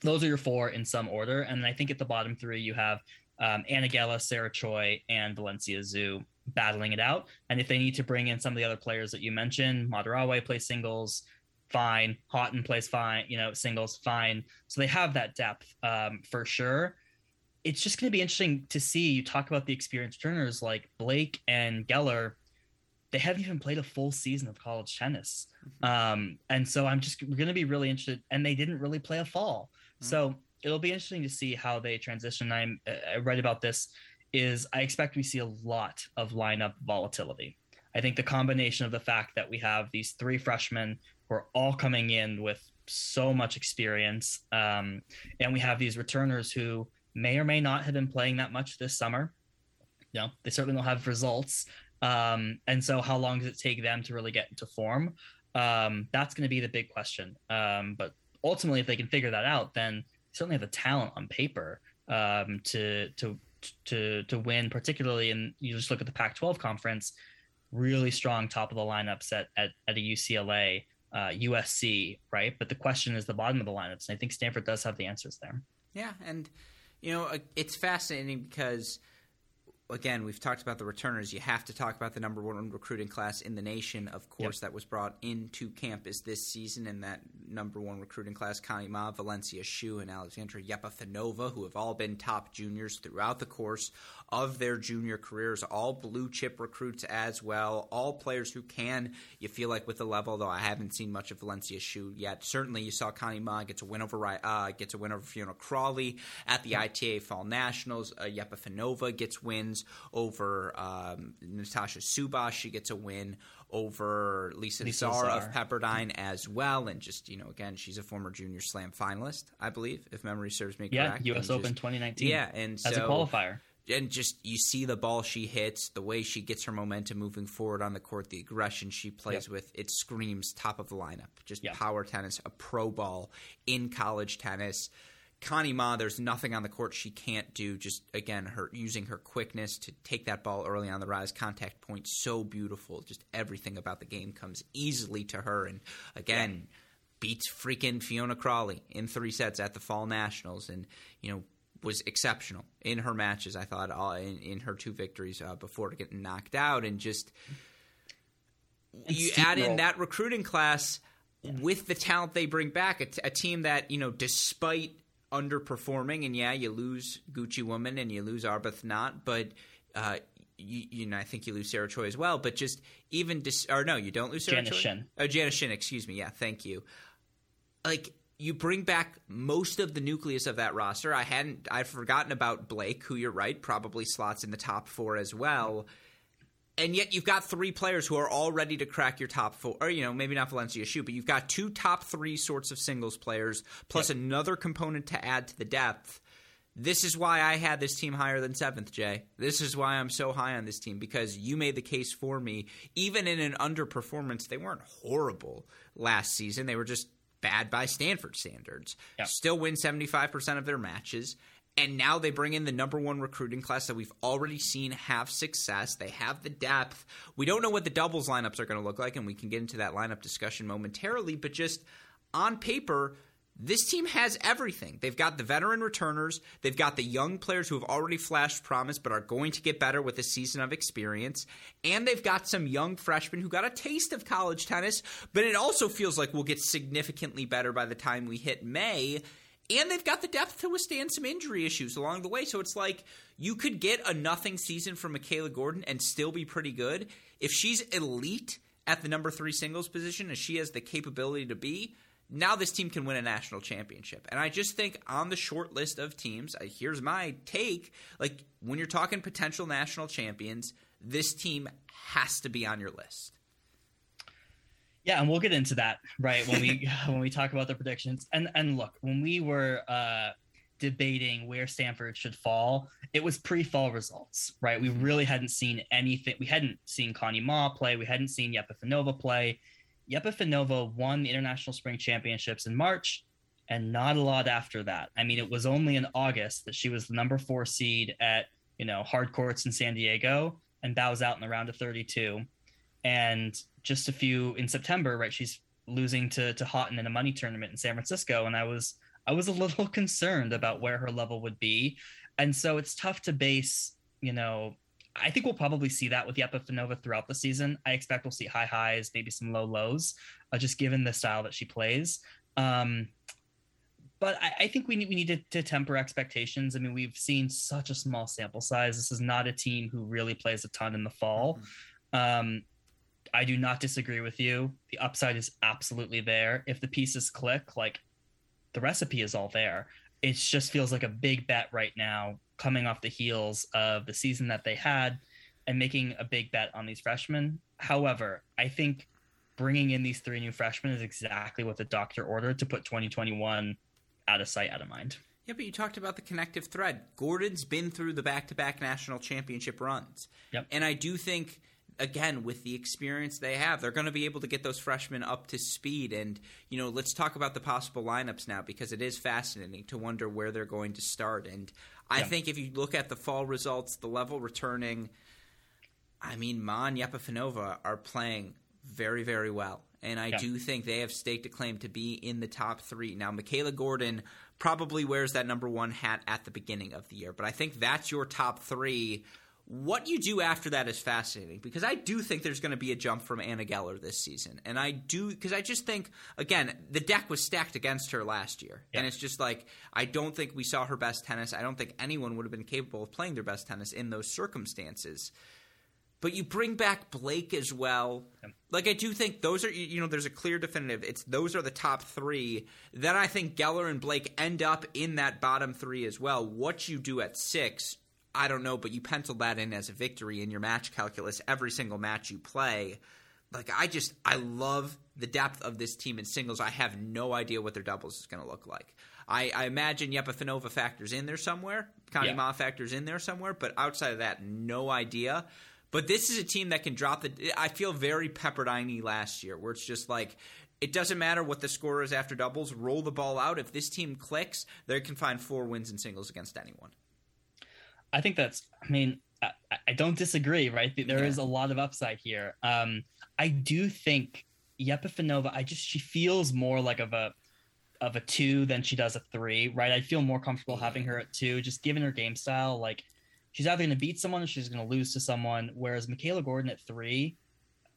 Speaker 3: Those are your four in some order. And I think at the bottom three, you have um, Anna Geller, Sarah Choi, and Valencia Zhu battling it out. And if they need to bring in some of the other players that you mentioned, Madarawe plays singles, fine. Haughton plays fine, you know, singles, fine. So they have that depth um, for sure. It's just going to be interesting to see. You talk about the experienced turners like Blake and Geller. They haven't even played a full season of college tennis. Mm-hmm. Um, and so I'm just going to be really interested. And they didn't really play a fall. So it'll be interesting to see how they transition. I'm, I read about this is I expect we see a lot of lineup volatility. I think the combination of the fact that we have these three freshmen who are all coming in with so much experience, um, and we have these returners who may or may not have been playing that much this summer. You know, they certainly don't have results. Um, and so, how long does it take them to really get into form? Um, that's going to be the big question. Um, but ultimately, if they can figure that out, then certainly have the talent on paper um, to to to to win, particularly and you just look at the Pac-12 conference, really strong top of the lineups at at, at a UCLA, uh, USC, right? But the question is the bottom of the lineups, and I think Stanford does have the answers there.
Speaker 2: Yeah, and you know it's fascinating because again, we've talked about the returners. You have to talk about the number one recruiting class in the nation, of course, yep. that was brought into campus this season, and that number one recruiting class, Connie Ma, Valencia Xu, and Alexandra Yepifanova, who have all been top juniors throughout the course of their junior careers, all blue chip recruits as well, all players who can, you feel like with the level, though I haven't seen much of Valencia Xu yet. Certainly you saw Connie Ma gets a win over uh, gets a win over Fiona Crawley at the ITA Fall Nationals. Uh, gets wins over um, Natasha Subhash. She gets a win over Lisa, Lisa Zaar of Pepperdine as well. And just, you know, again, she's a former junior slam finalist, I believe, if memory serves me
Speaker 3: yeah,
Speaker 2: correct.
Speaker 3: Yeah, US Open 2019.
Speaker 2: Yeah, and
Speaker 3: as
Speaker 2: so,
Speaker 3: a qualifier
Speaker 2: and just you see the ball she hits, the way she gets her momentum moving forward on the court, the aggression she plays yep. with, it screams top of the lineup. Just yep. power tennis, a pro ball in college tennis. Connie Ma, there's nothing on the court she can't do. Just again, her using her quickness to take that ball early on the rise, contact point so beautiful. Just everything about the game comes easily to her, and again. Yep beats freaking Fiona Crawley in three sets at the Fall Nationals, and you know was exceptional in her matches. I thought uh, in, in, her two victories uh, before getting knocked out, and just you add in that recruiting class yeah. with the talent they bring back, a, t- a team that you know, despite underperforming, and yeah, you lose Gucci Woman and you lose Arbuthnot, but. Uh, you, you, know, I think you lose Sarah Choi as well, but just even dis- or no, you don't lose Sarah
Speaker 3: Janice
Speaker 2: Choi.
Speaker 3: Shin.
Speaker 2: Oh, Janice Shin, excuse me. Yeah, thank you. Like you bring back most of the nucleus of that roster. I hadn't I've forgotten about Blake, who you're right, probably slots in the top four as well. And yet you've got three players who are all ready to crack your top four, or you know maybe not Valencia Xu, but you've got two top three sorts of singles players plus yep. another component to add to the depth. This is why I had this team higher than seventh, Jay. This is why I'm so high on this team because you made the case for me. Even in an underperformance, they weren't horrible last season. They were just bad by Stanford standards. Yep. Still win 75% of their matches. And now they bring in the number one recruiting class that we've already seen have success. They have the depth. We don't know what the doubles lineups are going to look like, and we can get into that lineup discussion momentarily. But just on paper, this team has everything. They've got the veteran returners, they've got the young players who have already flashed promise but are going to get better with a season of experience, and they've got some young freshmen who got a taste of college tennis, but it also feels like we'll get significantly better by the time we hit May. And they've got the depth to withstand some injury issues along the way. So it's like you could get a nothing season from Michaela Gordon and still be pretty good. If she's elite at the number three singles position, as she has the capability to be, now this team can win a national championship. And I just think on the short list of teams, here's my take like when you're talking potential national champions, this team has to be on your list.
Speaker 3: Yeah, and we'll get into that right when we when we talk about the predictions. And and look, when we were uh debating where Stanford should fall, it was pre-fall results, right? We really hadn't seen anything. We hadn't seen Connie Ma play. We hadn't seen Yepifanova play Yepifanova won the International Spring Championships in March and not a lot after that. I mean, it was only in August that she was the number four seed at, you know, hard courts in San Diego and bows out in the round of 32. And just a few in September, right? She's losing to to Houghton in a money tournament in San Francisco. And I was I was a little concerned about where her level would be. And so it's tough to base, you know, I think we'll probably see that with Yepifanova throughout the season. I expect we'll see high highs, maybe some low lows, uh, just given the style that she plays. Um, but I, I, think we need we need to, to, temper expectations. I mean, we've seen such a small sample size. This is not a team who really plays a ton in the fall. Mm-hmm. Um, I do not disagree with you. The upside is absolutely there. If the pieces click, like the recipe is all there. It just feels like a big bet right now, coming off the heels of the season that they had, and making a big bet on these freshmen. However, I think bringing in these three new freshmen is exactly what the doctor ordered to put 2021 out of sight, out of mind.
Speaker 2: Yeah, but you talked about the connective thread. Gordon's been through the back to back national championship runs.
Speaker 3: Yep.
Speaker 2: And I do think, again, with the experience they have, they're going to be able to get those freshmen up to speed. And, you know, let's talk about the possible lineups now because it is fascinating to wonder where they're going to start. And I yeah. think if you look at the fall results, the level returning, I mean, Ma and Yepifanova are playing very, very well. And I yeah. do think they have staked a claim to be in the top three. Now, Michaela Gordon probably wears that number one hat at the beginning of the year, but I think that's your top three. What you do after that is fascinating because I do think there's going to be a jump from Anna Geller this season. And I do, because I just think, again, the deck was stacked against her last year. Yeah. And it's just like, I don't think we saw her best tennis. I don't think anyone would have been capable of playing their best tennis in those circumstances but you bring back Blake as well. Like I do think those are you know there's a clear definitive. It's those are the top three. Then I think Geller and Blake end up in that bottom three as well. What you do at six, I don't know, but you pencil that in as a victory in your match calculus every single match you play. Like I just I love the depth of this team in singles. I have no idea what their doubles is going to look like. I, I imagine Yepifanova factors in there somewhere. Connie yeah. Ma factors in there somewhere, but outside of that, no idea. But this is a team that can drop the. I feel very Pepperdine last year, where it's just like it doesn't matter what the score is after doubles. Roll the ball out. If this team clicks, they can find four wins in singles against anyone.
Speaker 3: I think that's. I mean, I, I don't disagree. Right, there yeah. is a lot of upside here. Um, I do think Yepifanova. I just she feels more like of a of a two than she does a three. Right, I feel more comfortable having her at two, just given her game style. Like she's either going to beat someone or she's going to lose to someone. Whereas Michaela Gordon at three,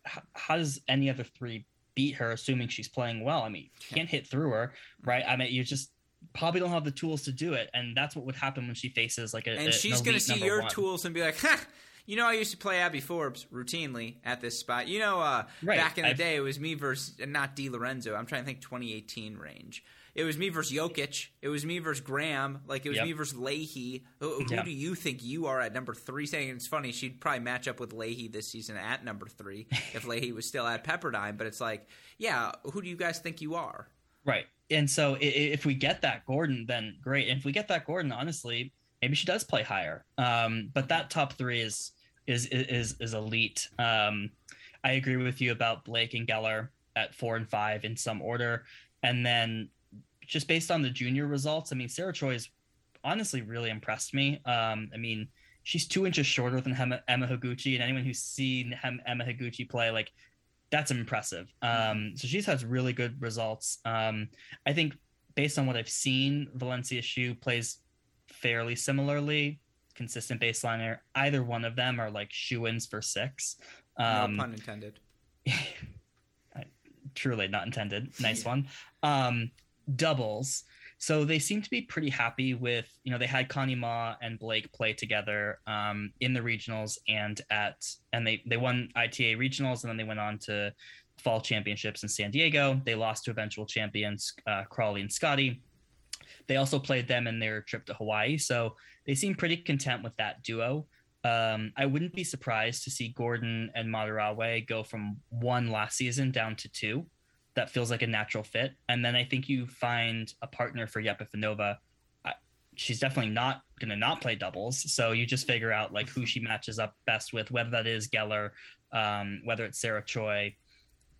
Speaker 3: h- how does any other three beat her, assuming she's playing well? I mean, you can't hit through her, right? I mean, you just probably don't have the tools to do it, and that's what would happen when she faces like a.
Speaker 2: And
Speaker 3: a,
Speaker 2: she's
Speaker 3: going
Speaker 2: to see your one. tools and be like, "Ha." You know, I used to play Abby Forbes routinely at this spot. You know, uh, right. back in the I've... day, it was me versus not Di Lorenzo. I'm trying to think 2018 range. It was me versus Jokic. It was me versus Graham. Like it was yep. me versus Lahey. Who, who do you think you are at number three? Saying it's funny, she'd probably match up with Lahey this season at number three if Lahey was still at Pepperdine. But it's like, yeah, who do you guys think you are?
Speaker 3: Right. And so if we get that Gordon, then great. And if we get that Gordon, honestly, maybe she does play higher. Um, but that top three is is is is elite. Um, I agree with you about Blake and Geller at four and five in some order, and then just based on the junior results, I mean, Sarah Choi has honestly really impressed me. Um, I mean, she's two inches shorter than Emma, Emma Higuchi, and anyone who's seen Emma Higuchi play, like, that's impressive. Um, so she's had really good results. Um, I think based on what I've seen, Valencia Xu plays fairly similarly, consistent baseliner. Either one of them are like shoe ins for six.
Speaker 2: Um, no pun intended.
Speaker 3: truly not intended. Nice one. Um, doubles. So they seem to be pretty happy with, you know, they had Connie Ma and Blake play together um, in the regionals and at, and they they won ITA regionals and then they went on to fall championships in San Diego. They lost to eventual champions uh, Crawley and Scotty. They also played them in their trip to Hawaii, so they seem pretty content with that duo. Um, I wouldn't be surprised to see Gordon and Madarawe go from one last season down to two that feels like a natural fit. And then I think you find a partner for Yepifanova. She's definitely not going to not play doubles. So you just figure out like who she matches up best with, whether that is Geller, um, whether it's Sarah Choi.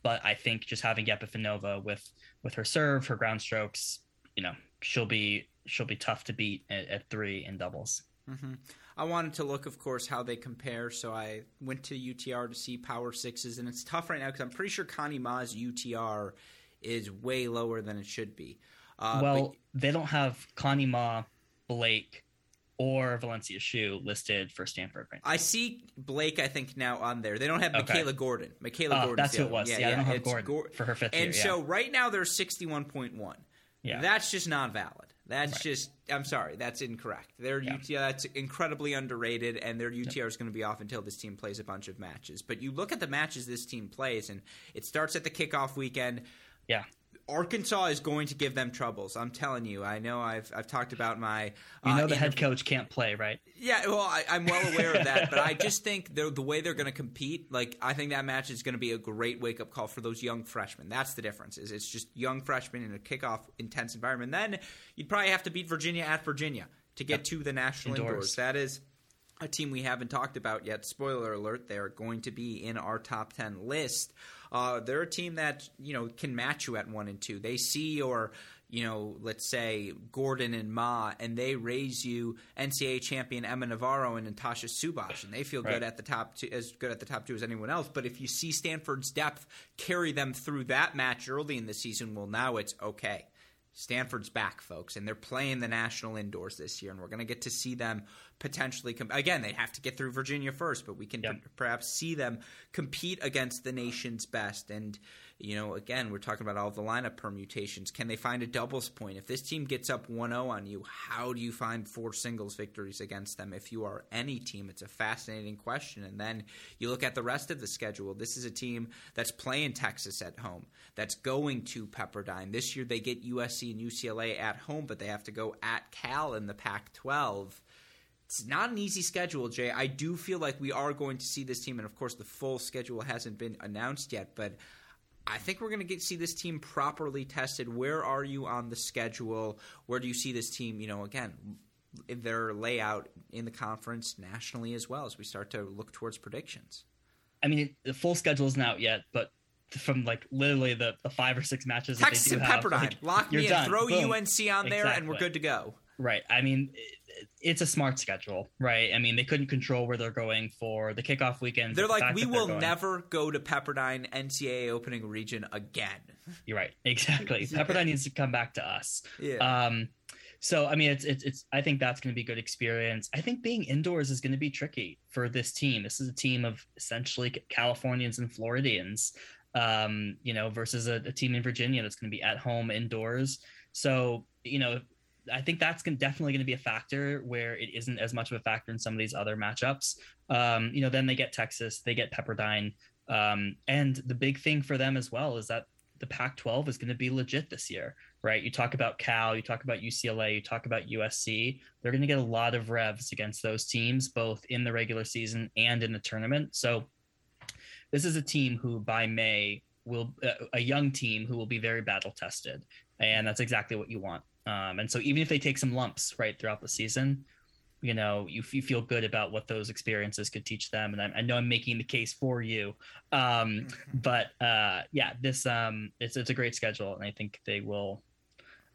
Speaker 3: but I think just having Yepifanova with with her serve, her ground strokes, you know, she'll be she'll be tough to beat at, at three in doubles.
Speaker 2: Mm-hmm. I wanted to look, of course, how they compare. So I went to UTR to see Power Sixes, and it's tough right now because I'm pretty sure Connie Ma's UTR is way lower than it should be.
Speaker 3: Uh, well, but, they don't have Connie Ma, Blake, or Valencia Xu listed for Stanford right
Speaker 2: now. I see Blake, I think, now on there. They don't have okay. Michaela Gordon. Michaela uh, Gordon.
Speaker 3: That's who it was. Yeah, yeah, yeah, I don't have Gordon Gor- for her fifth
Speaker 2: and
Speaker 3: year.
Speaker 2: And so right now they're 61.1. Yeah. That's just not valid. That's right. just I'm sorry, that's incorrect. Their yeah. UTR that's incredibly underrated, and their UTR is going to be off until this team plays a bunch of matches. But you look at the matches this team plays, and it starts at the kickoff weekend.
Speaker 3: Yeah.
Speaker 2: Arkansas is going to give them troubles. I'm telling you. I know I've I've talked about my.
Speaker 3: Uh, you know the head coach can't play, right?
Speaker 2: Yeah, well, I, am well aware of that, but I just think the way they're going to compete, like I think that match is going to be a great wake up call for those young freshmen. That's the difference. Is it's just young freshmen in a kickoff intense environment. Then you'd probably have to beat Virginia at Virginia to get yep. to the national indoors. indoors. That is a team we haven't talked about yet. Spoiler alert: they are going to be in our top ten list. Uh, they're a team that you know can match you at one and two. They see your you know, let's say Gordon and Ma, and they raise you NCAA champion Emma Navarro and Natasha Subhash, and they feel right. good at the top two, as good at the top two as anyone else. But if you see Stanford's depth carry them through that match early in the season, well, now it's okay. Stanford's back, folks, and they're playing the national indoors this year, and we're going to get to see them potentially. Com- Again, they have to get through Virginia first, but we can yep. perhaps see them compete against the nation's best. And you know, again, we're talking about all the lineup permutations. Can they find a doubles point? If this team gets up 1 0 on you, how do you find four singles victories against them? If you are any team, it's a fascinating question. And then you look at the rest of the schedule. This is a team that's playing Texas at home, that's going to Pepperdine. This year they get USC and UCLA at home, but they have to go at Cal in the Pac 12 it's not an easy schedule, Jay. I do feel like we are going to see this team, and of course, the full schedule hasn't been announced yet, but I think we're going to get see this team properly tested. Where are you on the schedule? Where do you see this team? You know, again, their layout in the conference nationally as well as we start to look towards predictions.
Speaker 3: I mean, the full schedule isn't out yet, but from like literally the, the five or six matches
Speaker 2: Texas
Speaker 3: that they
Speaker 2: do and Pepperdine, like, lock me in, done. throw Boom. UNC on exactly. there, and we're good to go.
Speaker 3: Right. I mean, it's a smart schedule, right? I mean, they couldn't control where they're going for the kickoff weekend.
Speaker 2: They're like, we will never go to Pepperdine NCAA opening region again.
Speaker 3: You're right, exactly. Pepperdine needs to come back to us.
Speaker 2: Yeah.
Speaker 3: Um, so I mean, it's it's, it's I think that's going to be a good experience. I think being indoors is going to be tricky for this team. This is a team of essentially Californians and Floridians, um, you know, versus a, a team in Virginia that's going to be at home indoors. So you know, I think that's gonna, definitely going to be a factor where it isn't as much of a factor in some of these other matchups. Um, you know, then they get Texas, they get Pepperdine, um, and the big thing for them as well is that the Pac-12 is going to be legit this year, right? You talk about Cal, you talk about UCLA, you talk about USC. They're going to get a lot of revs against those teams, both in the regular season and in the tournament. So this is a team who by May will uh, a young team who will be very battle tested, and that's exactly what you want. Um, and so even if they take some lumps right throughout the season, you know, you, you feel good about what those experiences could teach them. And I, I know I'm making the case for you, um, but uh, yeah, this um, it's it's a great schedule, and I think they will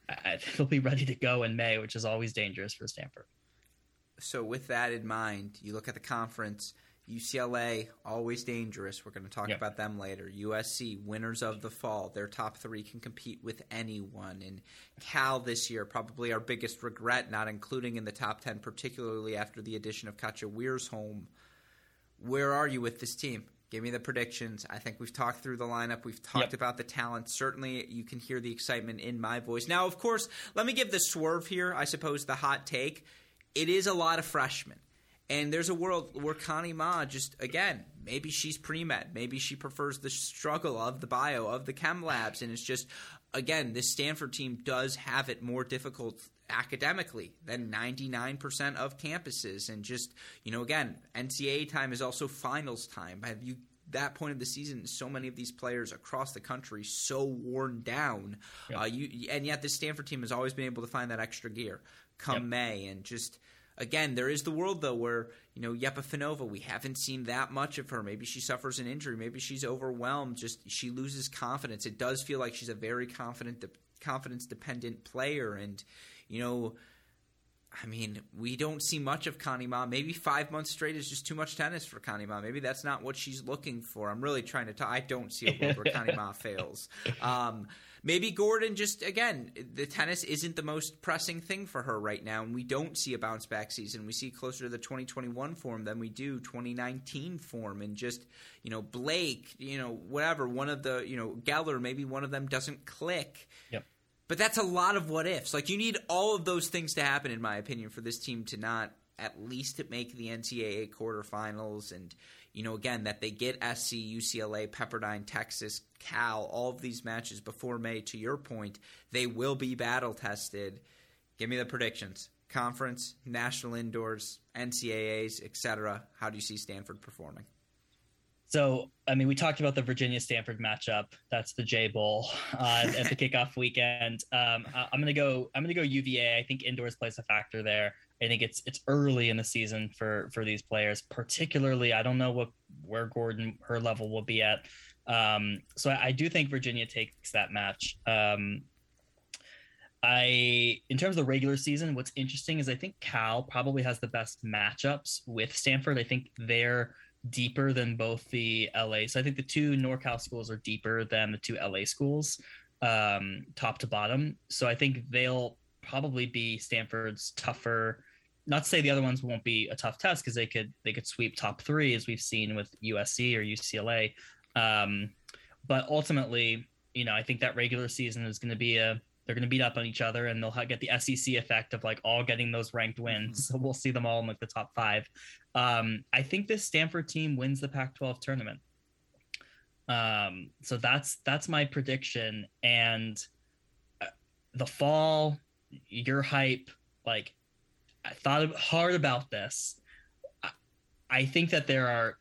Speaker 3: I, they'll be ready to go in May, which is always dangerous for Stanford.
Speaker 2: So with that in mind, you look at the conference UCLA, always dangerous. We're going to talk yep. about them later. USC, winners of the fall. Their top three can compete with anyone. And Cal this year, probably our biggest regret, not including in the top 10, particularly after the addition of Katja Wiersholm. Where are you with this team? Give me the predictions. I think we've talked through the lineup. We've talked yep. about the talent. Certainly, you can hear the excitement in my voice. Now, of course, let me give the swerve here. I suppose the hot take. It is a lot of freshmen. And there's a world where Connie Ma just again, maybe she's pre med, maybe she prefers the struggle of the bio of the chem labs, and it's just again, this Stanford team does have it more difficult academically than 99% of campuses, and just you know, again, NCAA time is also finals time. Have you that point of the season, so many of these players across the country so worn down. Yep. Uh, you and yet the Stanford team has always been able to find that extra gear come yep. May, and just again, there is the world though where you know Yepifanova, we haven't seen that much of her. Maybe she suffers an injury. Maybe she's overwhelmed. Just she loses confidence. It does feel like she's a very confident, de- confidence dependent player, and you know. I mean, we don't see much of Connie Ma. Maybe five months straight is just too much tennis for Connie Ma. Maybe that's not what she's looking for. I'm really trying to. T- I don't see a world where Connie Ma fails. Um, maybe Gordon just again the tennis isn't the most pressing thing for her right now, and we don't see a bounce back season. We see closer to the 2021 form than we do 2019 form, and just you know Blake, you know whatever one of the you know Geller, maybe one of them doesn't click.
Speaker 3: Yep.
Speaker 2: But that's a lot of what ifs. Like you need all of those things to happen, in my opinion, for this team to not at least make the NCAA quarterfinals and you know, again, that they get SC, UCLA, Pepperdine, Texas, Cal, all of these matches before May, to your point, they will be battle tested. Give me the predictions. Conference, national indoors, NCAAs, etc. How do you see Stanford performing?
Speaker 3: So, I mean, we talked about the Virginia Stanford matchup. That's the J Bowl uh, at the kickoff weekend. Um, I'm gonna go. I'm gonna go UVA. I think indoors plays a factor there. I think it's it's early in the season for for these players, particularly. I don't know what where Gordon her level will be at. Um, so I, I, do think Virginia takes that match. Um, I in terms of the regular season, what's interesting is I think Cal probably has the best matchups with Stanford. I think they're deeper than both the LA. So I think the two NorCal schools are deeper than the two LA schools, um, top to bottom. So I think they'll probably be Stanford's tougher not to say the other ones won't be a tough test because they could they could sweep top three as we've seen with USC or UCLA, um, but ultimately, you know, I think that regular season is going to be a they're going to beat up on each other and they'll get the SEC effect of like all getting those ranked wins. Mm-hmm. So we'll see them all in like the top five. Um, I think this Stanford team wins the Pac-12 tournament. Um, so that's that's my prediction. And uh, the fall, your hype, like I thought hard about this. I think that there are,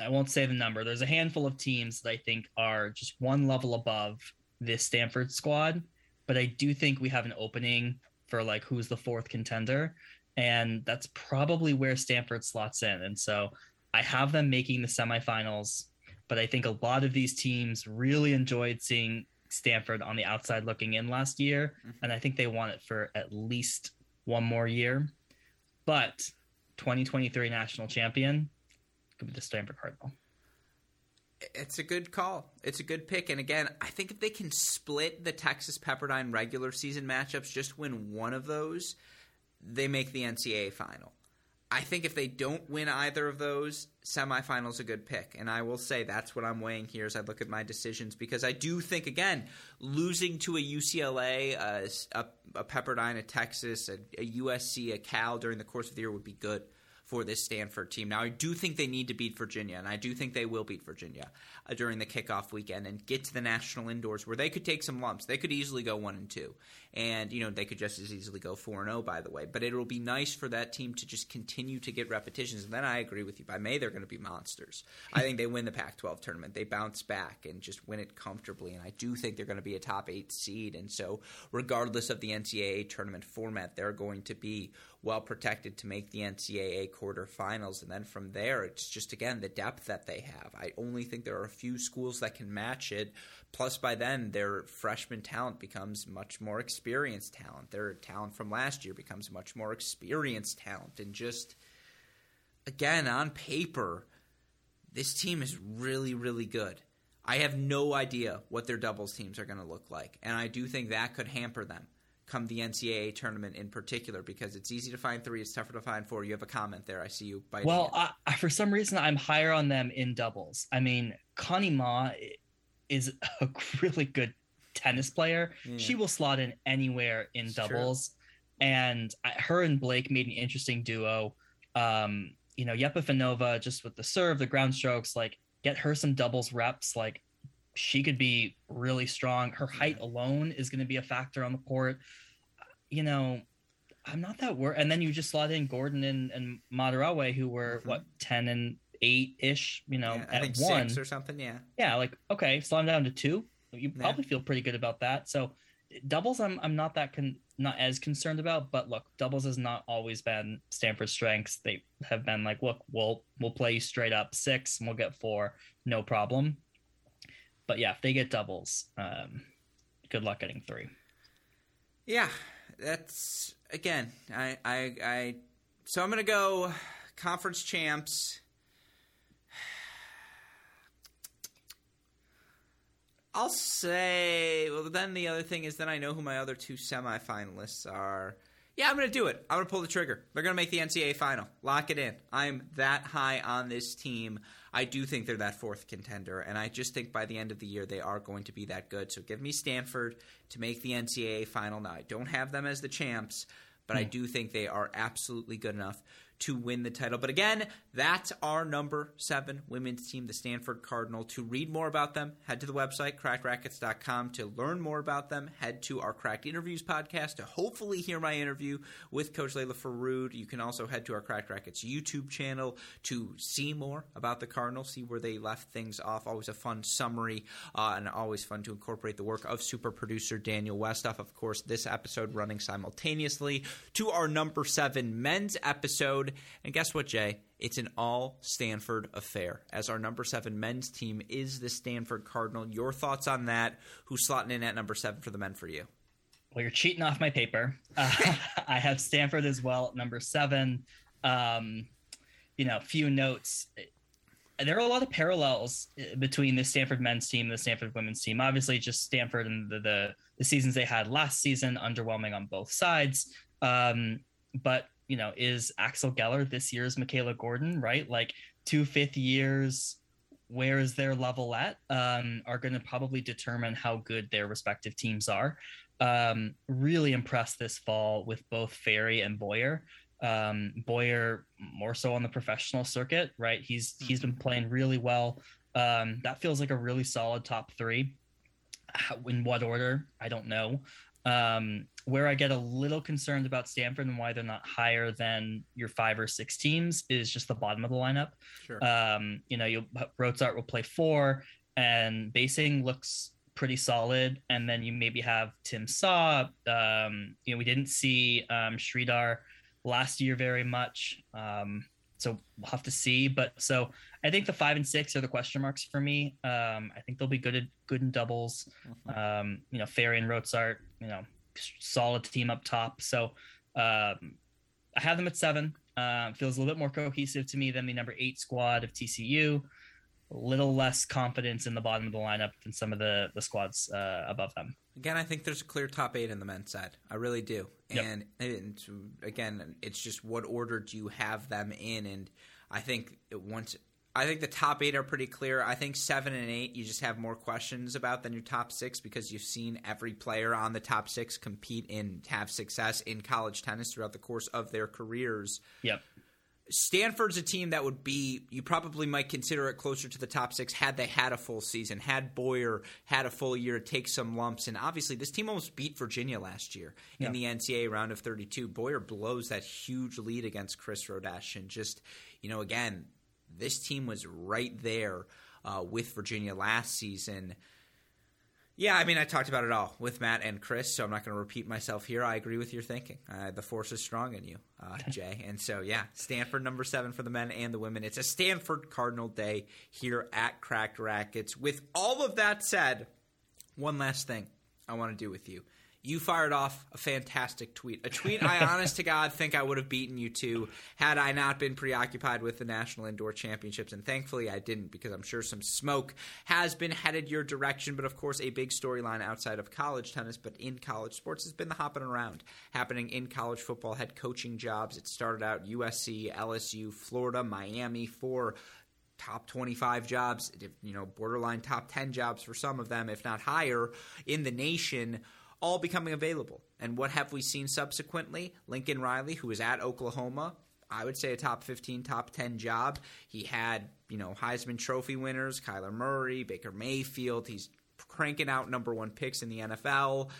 Speaker 3: I won't say the number, there's a handful of teams that I think are just one level above this Stanford squad. But I do think we have an opening for like who's the fourth contender. And that's probably where Stanford slots in. And so I have them making the semifinals. But I think a lot of these teams really enjoyed seeing Stanford on the outside looking in last year. Mm-hmm. And I think they want it for at least one more year. But 2023 national champion could be the Stanford Cardinal.
Speaker 2: It's a good call. It's a good pick. And again, I think if they can split the Texas Pepperdine regular season matchups, just win one of those, they make the NCAA final. I think if they don't win either of those, semifinals a good pick. And I will say that's what I'm weighing here as I look at my decisions because I do think again, losing to a UCLA, uh, a, a Pepperdine, a Texas, a, a USC, a Cal during the course of the year would be good for this Stanford team. Now, I do think they need to beat Virginia, and I do think they will beat Virginia uh, during the kickoff weekend and get to the national indoors where they could take some lumps. They could easily go one and two, and you know they could just as easily go four and zero. Oh, by the way, but it'll be nice for that team to just continue to get repetitions. And then I agree with you. By May, they're going to be monsters. I think they win the Pac-12 tournament. They bounce back and just win it comfortably. And I do think they're going to be a top eight seed. And so, regardless of the NCAA tournament format, they're going to be well protected to make the NCAA quarterfinals. And then from there, it's just, again, the depth that they have. I only think there are a few schools that can match it. Plus, by then, their freshman talent becomes much more experienced talent. Their talent from last year becomes much more experienced talent. And just, again, on paper, this team is really, really good. I have no idea what their doubles teams are going to look like. And I do think that could hamper them come the NCAA tournament in particular because it's easy to find three, it's tougher to find four. You have a comment there. I see you.
Speaker 3: Well, I, I, for some reason, I'm higher on them in doubles. I mean, Connie Ma is a really good tennis player. Yeah. She will slot in anywhere in it's doubles, true. and I, her and Blake made an interesting duo. Um, you know, Yepifanova just with the serve, the ground strokes, like get her some doubles reps, like she could be really strong. Her height alone is going to be a factor on the court. You know, I'm not that worried. And then you just slot in Gordon and, and Madurewe, who were mm-hmm. what ten and eight ish. You know,
Speaker 2: yeah, at one
Speaker 3: or
Speaker 2: something. Yeah.
Speaker 3: Yeah, like okay, them down to two. You probably yeah. feel pretty good about that. So doubles I'm I'm not that con- not as concerned about, but look, doubles has not always been Stanford's strengths. They have been like, look, we'll we'll play straight up six and we'll get four, no problem. But yeah, if they get doubles, um, good luck getting three.
Speaker 2: Yeah, that's again, I I I so I'm gonna go conference champs. I'll say. Well, then the other thing is, then I know who my other two semifinalists are. Yeah, I'm going to do it. I'm going to pull the trigger. They're going to make the NCAA final. Lock it in. I'm that high on this team. I do think they're that fourth contender, and I just think by the end of the year they are going to be that good. So give me Stanford to make the NCAA final. Now, I don't have them as the champs, but mm. I hmm. do think they are absolutely good enough to win the title. But again, that's our number seven women's team, the Stanford Cardinal. To read more about them, head to the website, crackedracquets.com. To learn more about them, head to our Cracked Interviews podcast to hopefully hear my interview with Coach Lele Forood. You can also head to our Cracked Racquets YouTube channel to see more about the Cardinal, see where they left things off. Always a fun summary uh, and always fun to incorporate the work of super producer Daniel Westoff. Of course, this episode running simultaneously to our number seven men's episode episode. And guess what, Jay? It's an all Stanford affair, as our number seven men's team is the Stanford Cardinal. Your thoughts on that? Who's slotting in at number seven for the men for you?
Speaker 3: Well, you're cheating off my paper. Uh, I have Stanford as well at number seven. Um, you know, few notes. There are a lot of parallels uh, between the Stanford men's team and the Stanford women's team. Obviously, just Stanford and the the, the seasons they had last season, underwhelming on both sides. Um, but you know, is Axel Geller this year's Michaela Gordon, right? Like two fifth years, where is their level at? Um, are going to probably determine how good their respective teams are. Um, really impressed this fall with both Fery and Boyer. Um, Boyer more so on the professional circuit, right? He's he's been playing really well. Um, that feels like a really solid top three. In what order? I don't know. Um, where I get a little concerned about Stanford and why they're not higher than your five or six teams is just the bottom of the lineup. Sure. Um, you know, you Rotsaert will play four, and Basing looks pretty solid, and then you maybe have Tim Saw. Um, you know, we didn't see um, Sridhar last year very much. Um, so we'll have to see. But so I think the five and six are the question marks for me. Um, I think they'll be good at good in doubles. Mm-hmm. Um, you know, Fery and Rotsaert, you know, solid team up top. So um, I have them at seven. Uh, feels a little bit more cohesive to me than the number eight squad of TCU. A little less confidence in the bottom of the lineup than some of the the squads uh, above them.
Speaker 2: Again, I think there's a clear top eight in the men's side. I really do. And, yep. and again, it's just what order do you have them in? And I think once I think the top eight are pretty clear. I think seven and eight you just have more questions about than your top six because you've seen every player on the top six compete and have success in college tennis throughout the course of their careers.
Speaker 3: Yep.
Speaker 2: Stanford's a team that would be you probably might consider it closer to the top six had they had a full season, had Boyer had a full year to take some lumps, and obviously this team almost beat Virginia last year in the NCAA round of 32. Boyer blows that huge lead against Chris Rodesch, and just you know again this team was right there uh, with Virginia last season. Yeah, I mean, I talked about it all with Matt and Chris, so I'm not going to repeat myself here. I agree with your thinking. Uh, the force is strong in you, uh, Jay. And so, yeah, Stanford number seven for the men and the women. It's a Stanford Cardinal day here at Cracked Racquets. With all of that said, one last thing I want to do with you you fired off a fantastic tweet. A tweet I, honest to God, think I would have beaten you to had I not been preoccupied with the National Indoor Championships. And thankfully, I didn't because I'm sure some smoke has been headed your direction. But of course, a big storyline outside of college tennis, but in college sports, has been the hopping around happening in college football head coaching jobs. It started out USC, LSU, Florida, Miami for top 25 jobs, you know, borderline top 10 jobs for some of them, if not higher, in the nation all becoming available. And what have we seen subsequently? Lincoln Riley, who was at Oklahoma, I would say a top 15, top 10 job. He had, you know, Heisman Trophy winners, Kyler Murray, Baker Mayfield. He's cranking out number one picks in the NFL.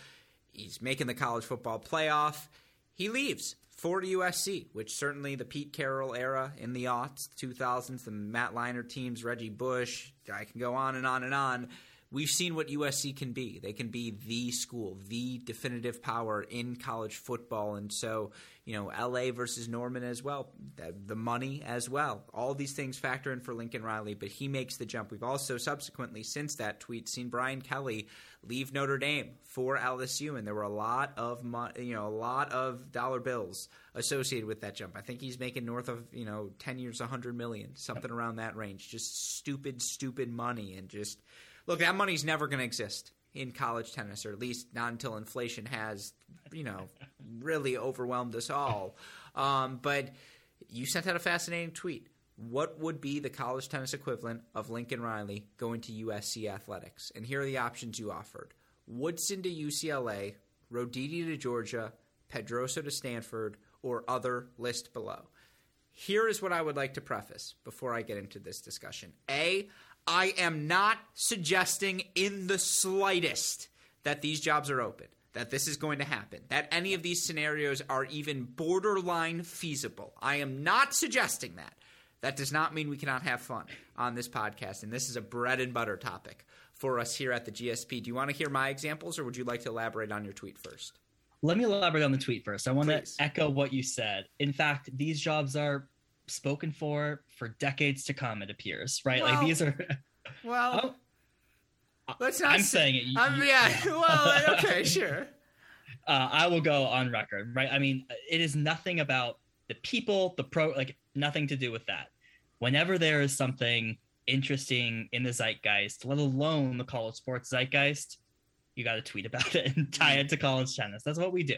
Speaker 2: He's making the college football playoff. He leaves for USC, which certainly the Pete Carroll era in the aughts, 2000s, the Matt Leinart teams, Reggie Bush, I can go on and on and on we've seen what USC can be. They can be the school, the definitive power in college football. And so, you know, LA versus Norman as well, the money as well. All these things factor in for Lincoln Riley, but he makes the jump. We've also subsequently, since that tweet, seen Brian Kelly leave Notre Dame for LSU, and there were a lot of you know a lot of dollar bills associated with that jump. I think he's making north of you know ten years, a hundred million, something around that range. Just stupid, stupid money, and just look, that money's never going to exist in college tennis, or at least not until inflation has, you know, really overwhelmed us all. Um, but you sent out a fascinating tweet. What would be the college tennis equivalent of Lincoln Riley going to USC athletics? And here are the options you offered Woodson to UCLA, Roditi to Georgia, Pedroso to Stanford, or other list below. Here is what I would like to preface before I get into this discussion. A, I am not suggesting in the slightest that these jobs are open, that this is going to happen, that any of these scenarios are even borderline feasible. I am not suggesting that. That does not mean we cannot have fun on this podcast, and this is a bread and butter topic for us here at the GSP. Do you want to hear my examples, or would you like to elaborate on your tweet first?
Speaker 3: Let me elaborate on the tweet first. I want Please. to echo what you said. In fact, these jobs are spoken for for decades to come. It appears, right? Well, like these are.
Speaker 2: well, oh, let's not.
Speaker 3: I'm say, saying it.
Speaker 2: You, um, yeah. well, okay, sure.
Speaker 3: Uh, I will go on record, right? I mean, it is nothing about the people, the pro, like nothing to do with that. Whenever there is something interesting in the zeitgeist, let alone the college sports zeitgeist, you got to tweet about it and tie it to college tennis. That's what we do.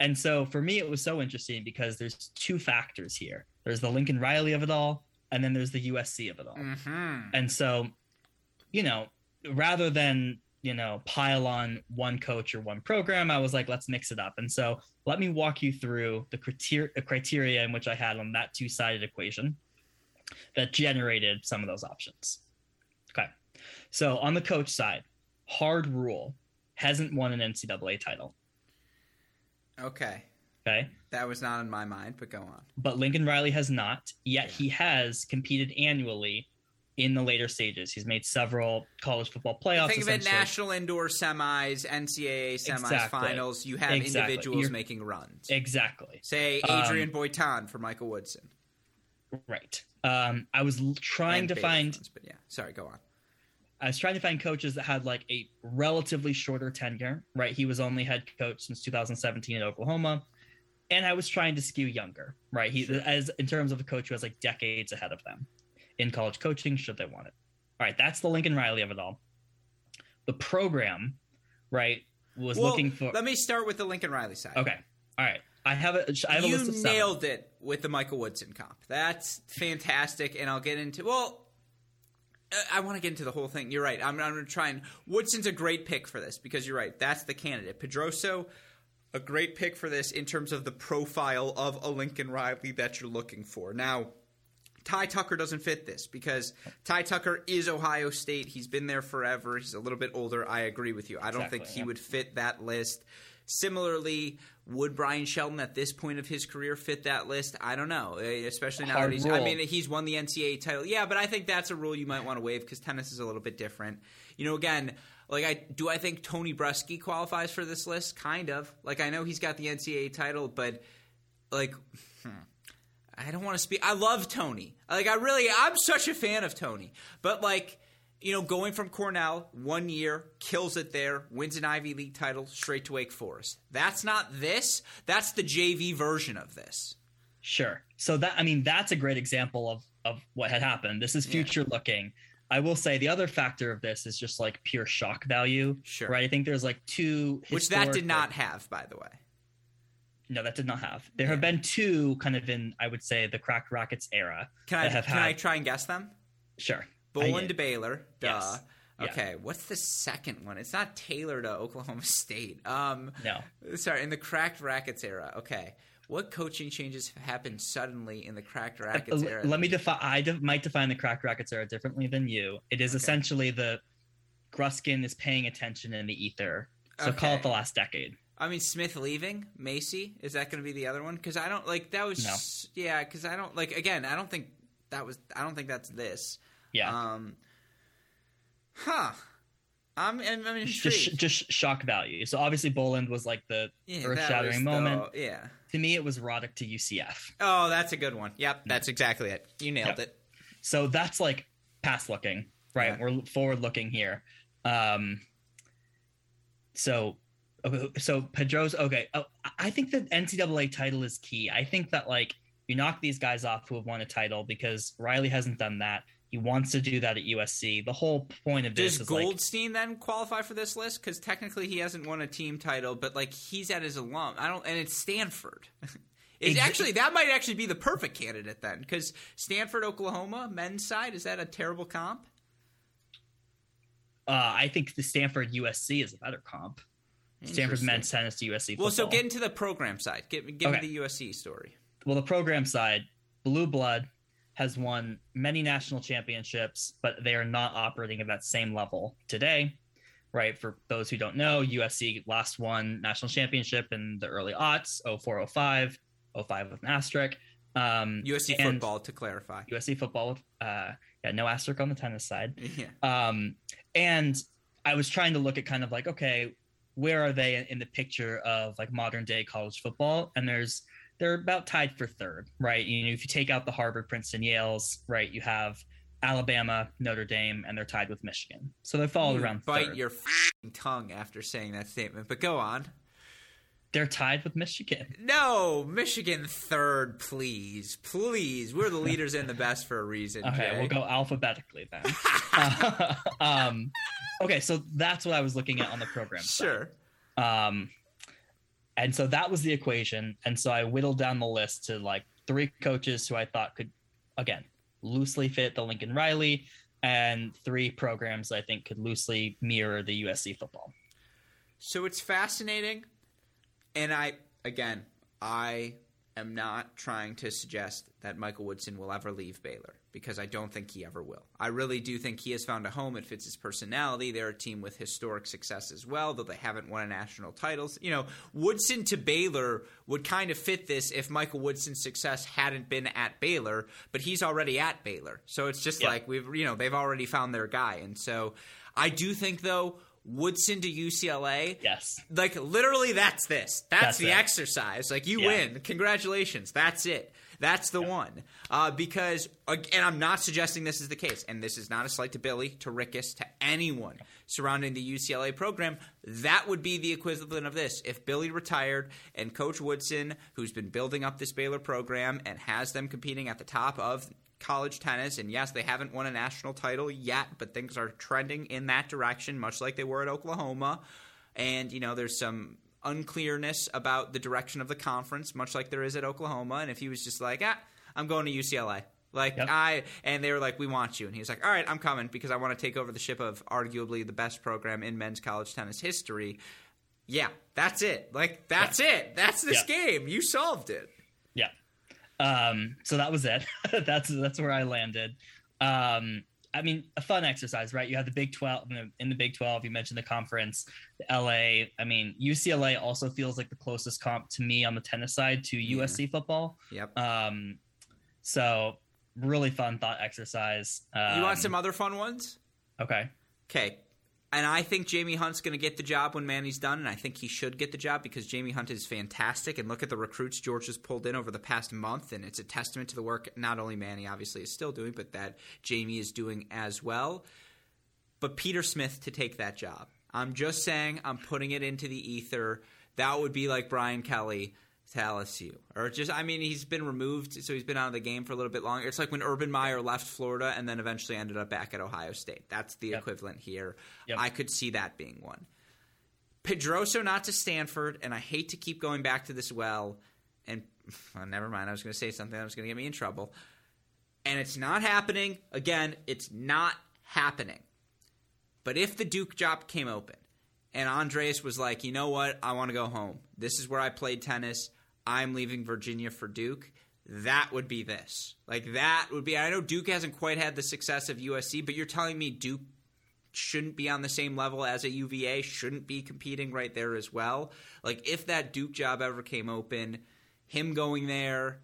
Speaker 3: And so for me, it was so interesting because there's two factors here. There's the Lincoln Riley of it all, and then there's the USC of it all. Mm-hmm. And so, you know, rather than you know pile on one coach or one program, I was like, let's mix it up. And so, let me walk you through the criteria, criteria in which I had on that two-sided equation that generated some of those options. Okay, so on the coach side, hard rule hasn't won an NCAA title.
Speaker 2: Okay.
Speaker 3: Okay.
Speaker 2: That was not in my mind, but go on.
Speaker 3: But Lincoln Riley has not, yet he has competed annually in the later stages. He's made several college football playoffs.
Speaker 2: Think of it national indoor semis, NCAA semis, exactly. finals. You have exactly. individuals You're, making runs.
Speaker 3: Exactly.
Speaker 2: Say Adrian um, Boitan for Michael Woodson.
Speaker 3: Right. Um, I was trying and to find. Runs,
Speaker 2: but yeah, sorry, go on.
Speaker 3: I was trying to find coaches that had like a relatively shorter tenure, right? He was only head coach since 2017 at Oklahoma. And I was trying to skew younger, right? He sure. as in terms of a coach who has like decades ahead of them in college coaching, should they want it. All right, that's the Lincoln Riley of it all. The program, right, was well, looking for
Speaker 2: Let me start with the Lincoln Riley side.
Speaker 3: Okay. All right. I have a I have
Speaker 2: you
Speaker 3: a list of
Speaker 2: nailed it with the Michael Woodson comp. That's fantastic, and I'll get into well I want to get into the whole thing. You're right. I'm, I'm going to try and. Woodson's a great pick for this because you're right. That's the candidate. Pedroso, a great pick for this in terms of the profile of a Lincoln Riley that you're looking for. Now, Ty Tucker doesn't fit this because Ty Tucker is Ohio State. He's been there forever. He's a little bit older. I agree with you. I don't exactly, think he yeah. would fit that list. Similarly, would Brian Shelton at this point of his career fit that list? I don't know, eh, especially now that he's. Rule. I mean, he's won the NCAA title. Yeah, but I think that's a rule you might want to waive because tennis is a little bit different. You know, again, like I do, I think Tony Bresky qualifies for this list. Kind of. Like I know he's got the NCAA title, but like. Hmm. I don't want to speak. I love Tony. Like I really, I'm such a fan of Tony. But like, you know, going from Cornell, one year, kills it there, wins an Ivy League title, straight to Wake Forest. That's not this. That's the JV version of this.
Speaker 3: Sure. So that I mean, that's a great example of of what had happened. This is future yeah. looking. I will say the other factor of this is just like pure shock value.
Speaker 2: Sure.
Speaker 3: Right. I think there's like two
Speaker 2: Which that did not have, by the way.
Speaker 3: No, that did not have. There yeah. have been two kind of in, I would say, the cracked racquets era.
Speaker 2: Can I can had... I try and guess them?
Speaker 3: Sure.
Speaker 2: Bowen to Baylor. Duh. Yes. Okay, yeah. what's the second one? It's not Taylor to Oklahoma State. Um,
Speaker 3: no.
Speaker 2: Sorry, in the cracked racquets era. Okay. What coaching changes happened suddenly in the cracked uh, rackets uh, era?
Speaker 3: Let me define. I de- might define the cracked racquets era differently than you. It is okay. essentially the Gruskin is paying attention in the ether. So okay. call it the last decade.
Speaker 2: I mean, Smith leaving, Macy. Is that going to be the other one? Because I don't like that was. No. Yeah, because I don't like. Again, I don't think that was. I don't think that's this.
Speaker 3: Yeah.
Speaker 2: Um, huh. I'm, I'm, I'm
Speaker 3: just, just shock value. So obviously Boland was like the yeah, earth-shattering moment.
Speaker 2: The, yeah.
Speaker 3: To me, it was Roddick to UCF.
Speaker 2: Oh, that's a good one. Yep, that's exactly it. You nailed yep. it.
Speaker 3: So that's like past looking, right? Yeah. We're forward looking here. Um, so, so Pedro's okay. Oh, I think the NCAA title is key. I think that like you knock these guys off who have won a title because Riley hasn't done that. He wants to do that at USC. The whole point of this
Speaker 2: Does
Speaker 3: is
Speaker 2: Goldstein like, then qualify for this list? Because technically he hasn't won a team title, but like he's at his alum. I don't, and it's Stanford. It's actually that might actually be the perfect candidate then, because Stanford, Oklahoma, men's side is that a terrible comp?
Speaker 3: Uh, I think the Stanford USC is a better comp. Stanford men's tennis to USC. Football.
Speaker 2: Well, so get into the program side. Give, give okay. me the USC story.
Speaker 3: Well, the program side, Blue Blood has won many national championships, but they are not operating at that same level today. Right. For those who don't know, USC last won national championship in the early aughts, 0405, 05 with an asterisk. Um,
Speaker 2: USC football, to clarify.
Speaker 3: USC football, uh, yeah, no asterisk on the tennis side.
Speaker 2: Yeah.
Speaker 3: Um, and I was trying to look at kind of like, okay, where are they in the picture of like modern day college football? And there's they're about tied for third, right? You know, if you take out the Harvard, Princeton, Yales, right, you have Alabama, Notre Dame, and they're tied with Michigan. So they fall around.
Speaker 2: Bite
Speaker 3: third.
Speaker 2: your tongue after saying that statement, but go on.
Speaker 3: They're tied with Michigan.
Speaker 2: No, Michigan third, please, please. We're the leaders and the best for a reason.
Speaker 3: Okay,
Speaker 2: Jay.
Speaker 3: we'll go alphabetically then. uh, um, okay, so that's what I was looking at on the program.
Speaker 2: Sure.
Speaker 3: Side. Um, and so that was the equation. And so I whittled down the list to like three coaches who I thought could, again, loosely fit the Lincoln Riley, and three programs I think could loosely mirror the USC football.
Speaker 2: So it's fascinating. And I, again, I am not trying to suggest that Michael Woodson will ever leave Baylor because I don't think he ever will. I really do think he has found a home. It fits his personality. They're a team with historic success as well, though they haven't won a national title. You know, Woodson to Baylor would kind of fit this if Michael Woodson's success hadn't been at Baylor, but he's already at Baylor. So it's just yeah. like we've you know, they've already found their guy. And so I do think though Woodson to UCLA.
Speaker 3: Yes.
Speaker 2: Like literally that's this. That's, that's the it. exercise. Like you yeah. win. Congratulations. That's it. That's the one. Uh, because, and I'm not suggesting this is the case, and this is not a slight to Billy, to Rickus, to anyone surrounding the UCLA program. That would be the equivalent of this. If Billy retired and Coach Woodson, who's been building up this Baylor program and has them competing at the top of college tennis, and yes, they haven't won a national title yet, but things are trending in that direction, much like they were at Oklahoma. And, you know, there's some unclearness about the direction of the conference, much like there is at Oklahoma. And if he was just like, ah, I'm going to UCLA. Like yep. I and they were like, "We want you," and he was like, "All right, I'm coming because I want to take over the ship of arguably the best program in men's college tennis history." Yeah, that's it. Like that's yeah. it. That's this yeah. game. You solved it.
Speaker 3: Um. So that was it. that's that's where I landed. Um. I mean, a fun exercise, right? You have the Big 12 in the Big 12. You mentioned the conference, the LA. I mean, UCLA also feels like the closest comp to me on the tennis side to yeah. USC football.
Speaker 2: Yep.
Speaker 3: Um, so really fun thought exercise. Um,
Speaker 2: you want some other fun ones?
Speaker 3: Okay.
Speaker 2: Okay and I think Jamie Hunt's going to get the job when Manny's done, and I think he should get the job because Jamie Hunt is fantastic. And look at the recruits George has pulled in over the past month, and it's a testament to the work not only Manny obviously is still doing, but that Jamie is doing as well. But Peter Smith to take that job. I'm just saying, I'm putting it into the ether. That would be like Brian Kelly LSU. Or just, I mean, he's been removed, so he's been out of the game for a little bit longer. It's like when Urban Meyer left Florida and then eventually ended up back at Ohio State. That's the yep. equivalent here. Yep. I could see that being one. Pedroso not to Stanford, and I hate to keep going back to this well, and well, never mind, I was going to say something that was going to get me in trouble. And it's not happening. Again, it's not happening. But if the Duke job came open, and Andres was like, you know what? I want to go home. This is where I played tennis. I'm leaving Virginia for Duke, that would be this. Like that would be. I know Duke hasn't quite had the success of USC, but you're telling me Duke shouldn't be on the same level as a UVA, shouldn't be competing right there as well. Like if that Duke job ever came open, him going there,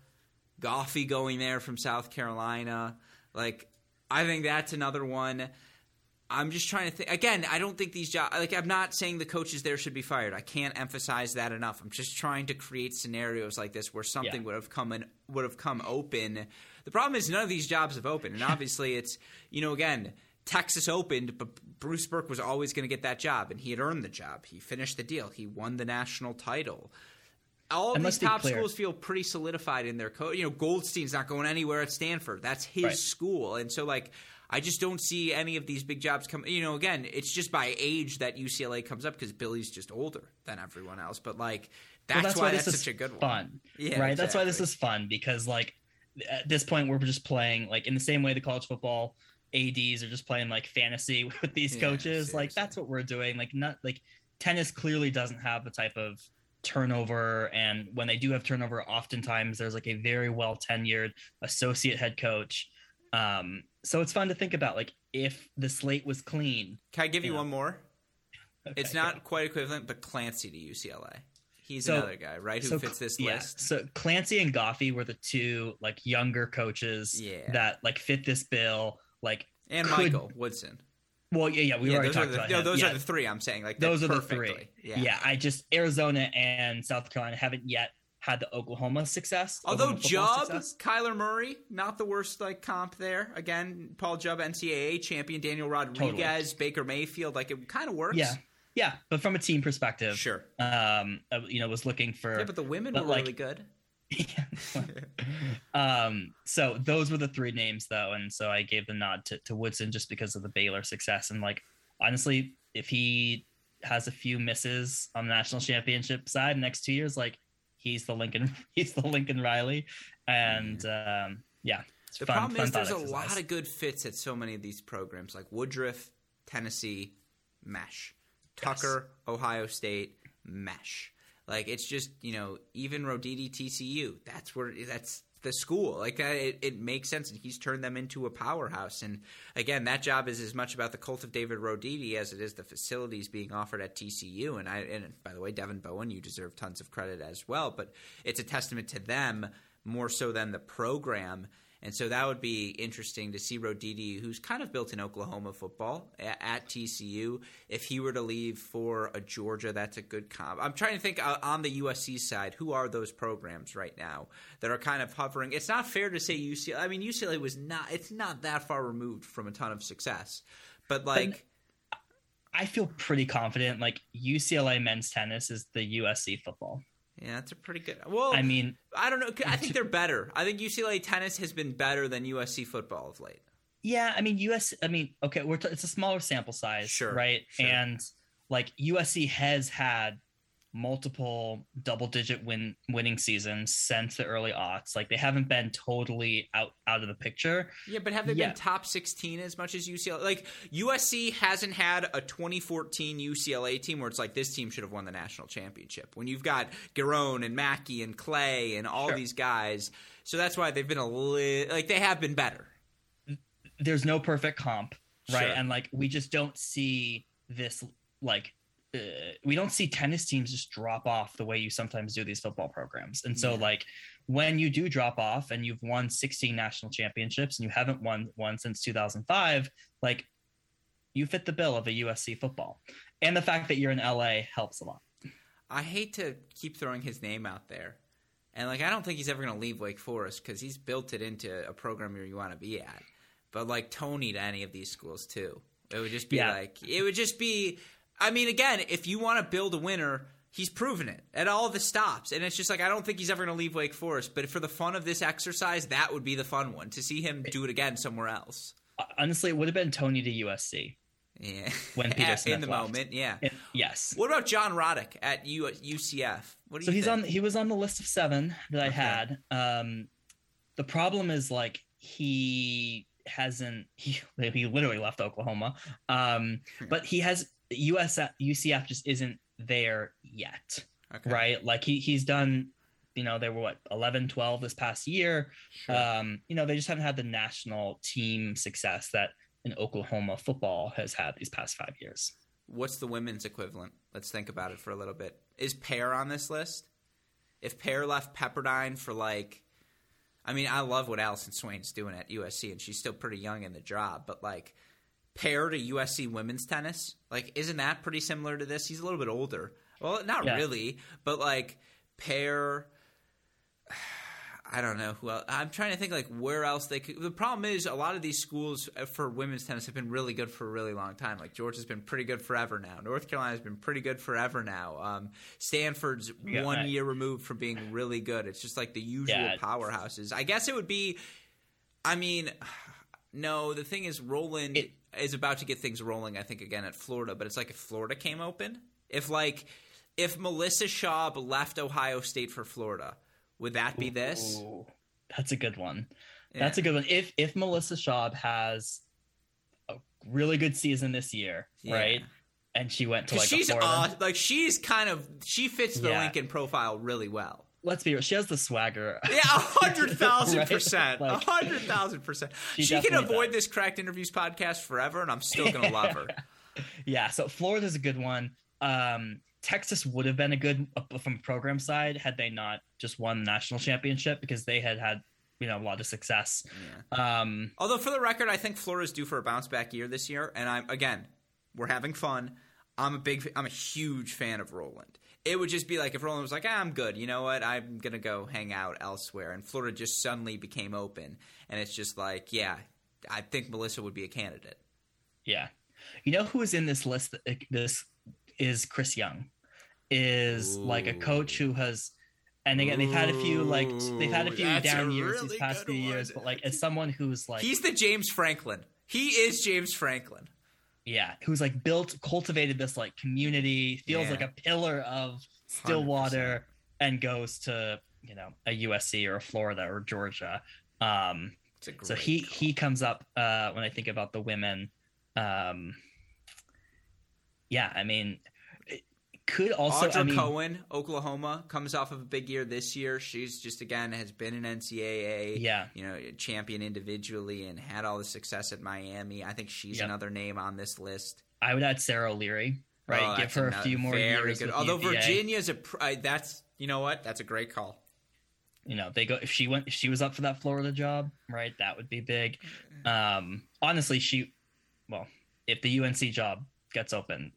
Speaker 2: Goffi going there from South Carolina, like I think that's another one. I'm just trying to think. Again, I don't think these jobs. Like, I'm not saying the coaches there should be fired. I can't emphasize that enough. I'm just trying to create scenarios like this where something yeah. would have come and would have come open. The problem is none of these jobs have opened, and obviously it's you know again. Texas opened, but Bruce Berque was always going to get that job, and he had earned the job. He finished the deal. He won the national title all these top schools feel pretty solidified in their code. You know, Goldstein's not going anywhere at Stanford. That's his right. school, and so like I just don't see any of these big jobs come. You know, again, it's just by age that UCLA comes up because Billy's just older than everyone else. But like that's, well, that's why, why that's such a good
Speaker 3: one. Fun, yeah, right. Exactly. That's why this is fun because like at this point we're just playing like in the same way the college football ads are just playing like fantasy with these yeah, coaches. Seriously. Like that's what we're doing. Like not like tennis clearly doesn't have the type of turnover and when they do have turnover oftentimes there's like a very well tenured associate head coach um, so it's fun to think about like if the slate was clean.
Speaker 2: Can I give you, know? one more? Okay, it's not quite equivalent, but Clancy to UCLA. He's so, another guy, right? Who so, fits this yeah, list?
Speaker 3: So Clancy and Goffi were the two like younger coaches yeah. that like fit this bill. Like
Speaker 2: and could, Michael Woodson.
Speaker 3: Well, yeah, yeah, we yeah, already talked
Speaker 2: the,
Speaker 3: about
Speaker 2: no,
Speaker 3: him.
Speaker 2: those
Speaker 3: yeah.
Speaker 2: are the three I'm saying. Like
Speaker 3: those are the three. Yeah. yeah, I just Arizona and South Carolina haven't yet had the Oklahoma success.
Speaker 2: Although Jubb, Kyler Murray, not the worst like comp there. Again, Paul Jubb, NCAA champion, Daniel Rodriguez, totally. Baker Mayfield, like it kind of works.
Speaker 3: Yeah, yeah, but from a team perspective,
Speaker 2: sure.
Speaker 3: Um, you know, was looking for.
Speaker 2: Yeah, but the women but were like, really good.
Speaker 3: um, so those were the three names though, and so I gave the nod to, to Woodson just because of the Baylor success, and like honestly, if he has a few misses on the national championship side next two years, like he's the Lincoln he's the Lincoln Riley, and um, yeah.
Speaker 2: The fun, problem is there's a lot of good fits at so many of these programs, like Woodruff, Tennessee, Mesh, Tucker, yes. Ohio State, Mesh. Like it's just you know even Roditi TCU. That's where that's the school. Like uh, it, it makes sense, and he's turned them into a powerhouse. And again, that job is as much about the cult of David Roditi as it is the facilities being offered at TCU. And I, and by the way, Devin Bowen, you deserve tons of credit as well. But it's a testament to them more so than the program. And so that would be interesting to see Roditi, who's kind of built in Oklahoma football at, at, TCU. If he were to leave for a Georgia, that's a good comp. I'm trying to think uh, on the USC side, who are those programs right now that are kind of hovering? It's not fair to say UCLA. I mean, UCLA was not. It's not that far removed from a ton of success, but like.
Speaker 3: But I feel pretty confident. Like UCLA men's tennis is the USC football.
Speaker 2: Yeah, that's a pretty good. Well, I mean, I don't know. I think they're better. I think UCLA tennis has been better than USC football of late.
Speaker 3: Yeah, I mean US. I mean, okay, we're t- it's a smaller sample size,
Speaker 2: sure,
Speaker 3: right?
Speaker 2: Sure.
Speaker 3: And like USC has had multiple double digit win winning seasons since the early aughts. Like they haven't been totally out out of the picture.
Speaker 2: Yeah, but have they yeah. been top 16 as much as UCLA? Like USC hasn't had a 2014 UCLA team where it's like this team should have won the national championship. When you've got Giron and Mackey and Clay and all sure. these guys. So that's why they've been a little like they have been better.
Speaker 3: There's no perfect comp, right? Sure. And like we just don't see this like uh, we don't see tennis teams just drop off the way you sometimes do these football programs. And so, yeah. like, when you do drop off and you've won 16 national championships and you haven't won one since 2005, like, you fit the bill of a USC football. And the fact that you're in LA helps a lot.
Speaker 2: I hate to keep throwing his name out there. And, like, I don't think he's ever going to leave Wake Forest because he's built it into a program where you want to be at. But, like, Tony to any of these schools, too. It would just be yeah. like, it would just be I mean, again, if you want to build a winner, he's proven it at all the stops. And it's just like, I don't think he's ever going to leave Wake Forest. But for the fun of this exercise, that would be the fun one to see him do it again somewhere else.
Speaker 3: Honestly, it would have been Tony to USC.
Speaker 2: Yeah.
Speaker 3: When Peter Smith
Speaker 2: in the
Speaker 3: left.
Speaker 2: moment, yeah.
Speaker 3: yes.
Speaker 2: What about John Roddick at U- UCF? What do
Speaker 3: so
Speaker 2: you
Speaker 3: he's
Speaker 2: think?
Speaker 3: on he was on the list of seven that I had. Um, the problem is like he hasn't he, he literally left Oklahoma. Um, but he has US UCF just isn't there yet. Okay. Right? Like he he's done you know, they were what 11, 12 this past year. Sure. Um, you know, they just haven't had the national team success that in Oklahoma football has had these past 5 years.
Speaker 2: What's the women's equivalent? Let's think about it for a little bit. Is Per on this list? If Per left Pepperdine for like I mean, I love what Allison Swain's doing at USC and she's still pretty young in the job, but like Per to USC women's tennis. Like, isn't that pretty similar to this? He's a little bit older. Well, not
Speaker 3: Yeah.
Speaker 2: really, but like Per. I don't know who else. I'm trying to think like where else they could. The problem is a lot of these schools uh, for women's tennis have been really good for a really long time. Like Georgia's been pretty good forever now. North Carolina's been pretty good forever now. Um, Stanford's
Speaker 3: Yeah,
Speaker 2: one year removed from being really good. It's just like the usual
Speaker 3: Yeah.
Speaker 2: powerhouses. I guess it would be. I mean, no. The thing is, Roland
Speaker 3: It-
Speaker 2: is about to get things rolling. I think again at Florida, but it's like if Florida came open, if like if Melissa Schaub left Ohio State for Florida, would that be this?
Speaker 3: Ooh, that's a good one.
Speaker 2: Yeah.
Speaker 3: That's a good one. If if Melissa Schaub has a really good season this year,
Speaker 2: Yeah.
Speaker 3: right? And she went to like
Speaker 2: she's like she's kind of she fits the
Speaker 3: Yeah.
Speaker 2: Lincoln profile really well.
Speaker 3: let's be real, she has the swagger.
Speaker 2: Yeah, a hundred thousand percent, a hundred thousand percent.
Speaker 3: She
Speaker 2: She can avoid
Speaker 3: does.
Speaker 2: this cracked interviews podcast forever, and I'm still gonna love her.
Speaker 3: yeah, so Florida's a good one. Um, Texas would have been a good uh, from program side had they not just won the national championship because they had had you know a lot of success. Um,
Speaker 2: Although for the record, I think Florida's due for a bounce back year this year, and I'm again, we're having fun. I'm a big, I'm a huge fan of Roland. It would just be like if Roland was like, ah, "I'm good," you know what? I'm gonna go hang out elsewhere, and Florida just suddenly became open, and it's just like, yeah, I think Melissa would be a candidate.
Speaker 3: Yeah. You know who is in this list? This is Chris Young, is like a coach who has, and again they've had a few like they've had a few down
Speaker 2: a
Speaker 3: years
Speaker 2: really
Speaker 3: these past few years, but like as someone who's like
Speaker 2: He's the James Franklin. He is James Franklin.
Speaker 3: yeah, who's like built cultivated this like community, feels
Speaker 2: Yeah.
Speaker 3: like a pillar of Stillwater, and goes to you know a USC or a Florida or Georgia. Um,
Speaker 2: It's a great
Speaker 3: so he
Speaker 2: call.
Speaker 3: he comes up uh when i think about the women um yeah i mean could also
Speaker 2: Audra
Speaker 3: i mean
Speaker 2: Cohen, Oklahoma, comes off of a big year this year. She's just again has been an NCAA,
Speaker 3: Yeah.
Speaker 2: you know, champion individually and had all the success at Miami. I think she's
Speaker 3: Yep.
Speaker 2: another name on this list.
Speaker 3: i would add sara o'leary right
Speaker 2: Oh,
Speaker 3: give her a few more years
Speaker 2: Good. Although. Virginia's a, pr- I, that's you know what, that's a great call.
Speaker 3: you know they go if she went if she was up for that florida job right that would be big um honestly she well if the unc job gets open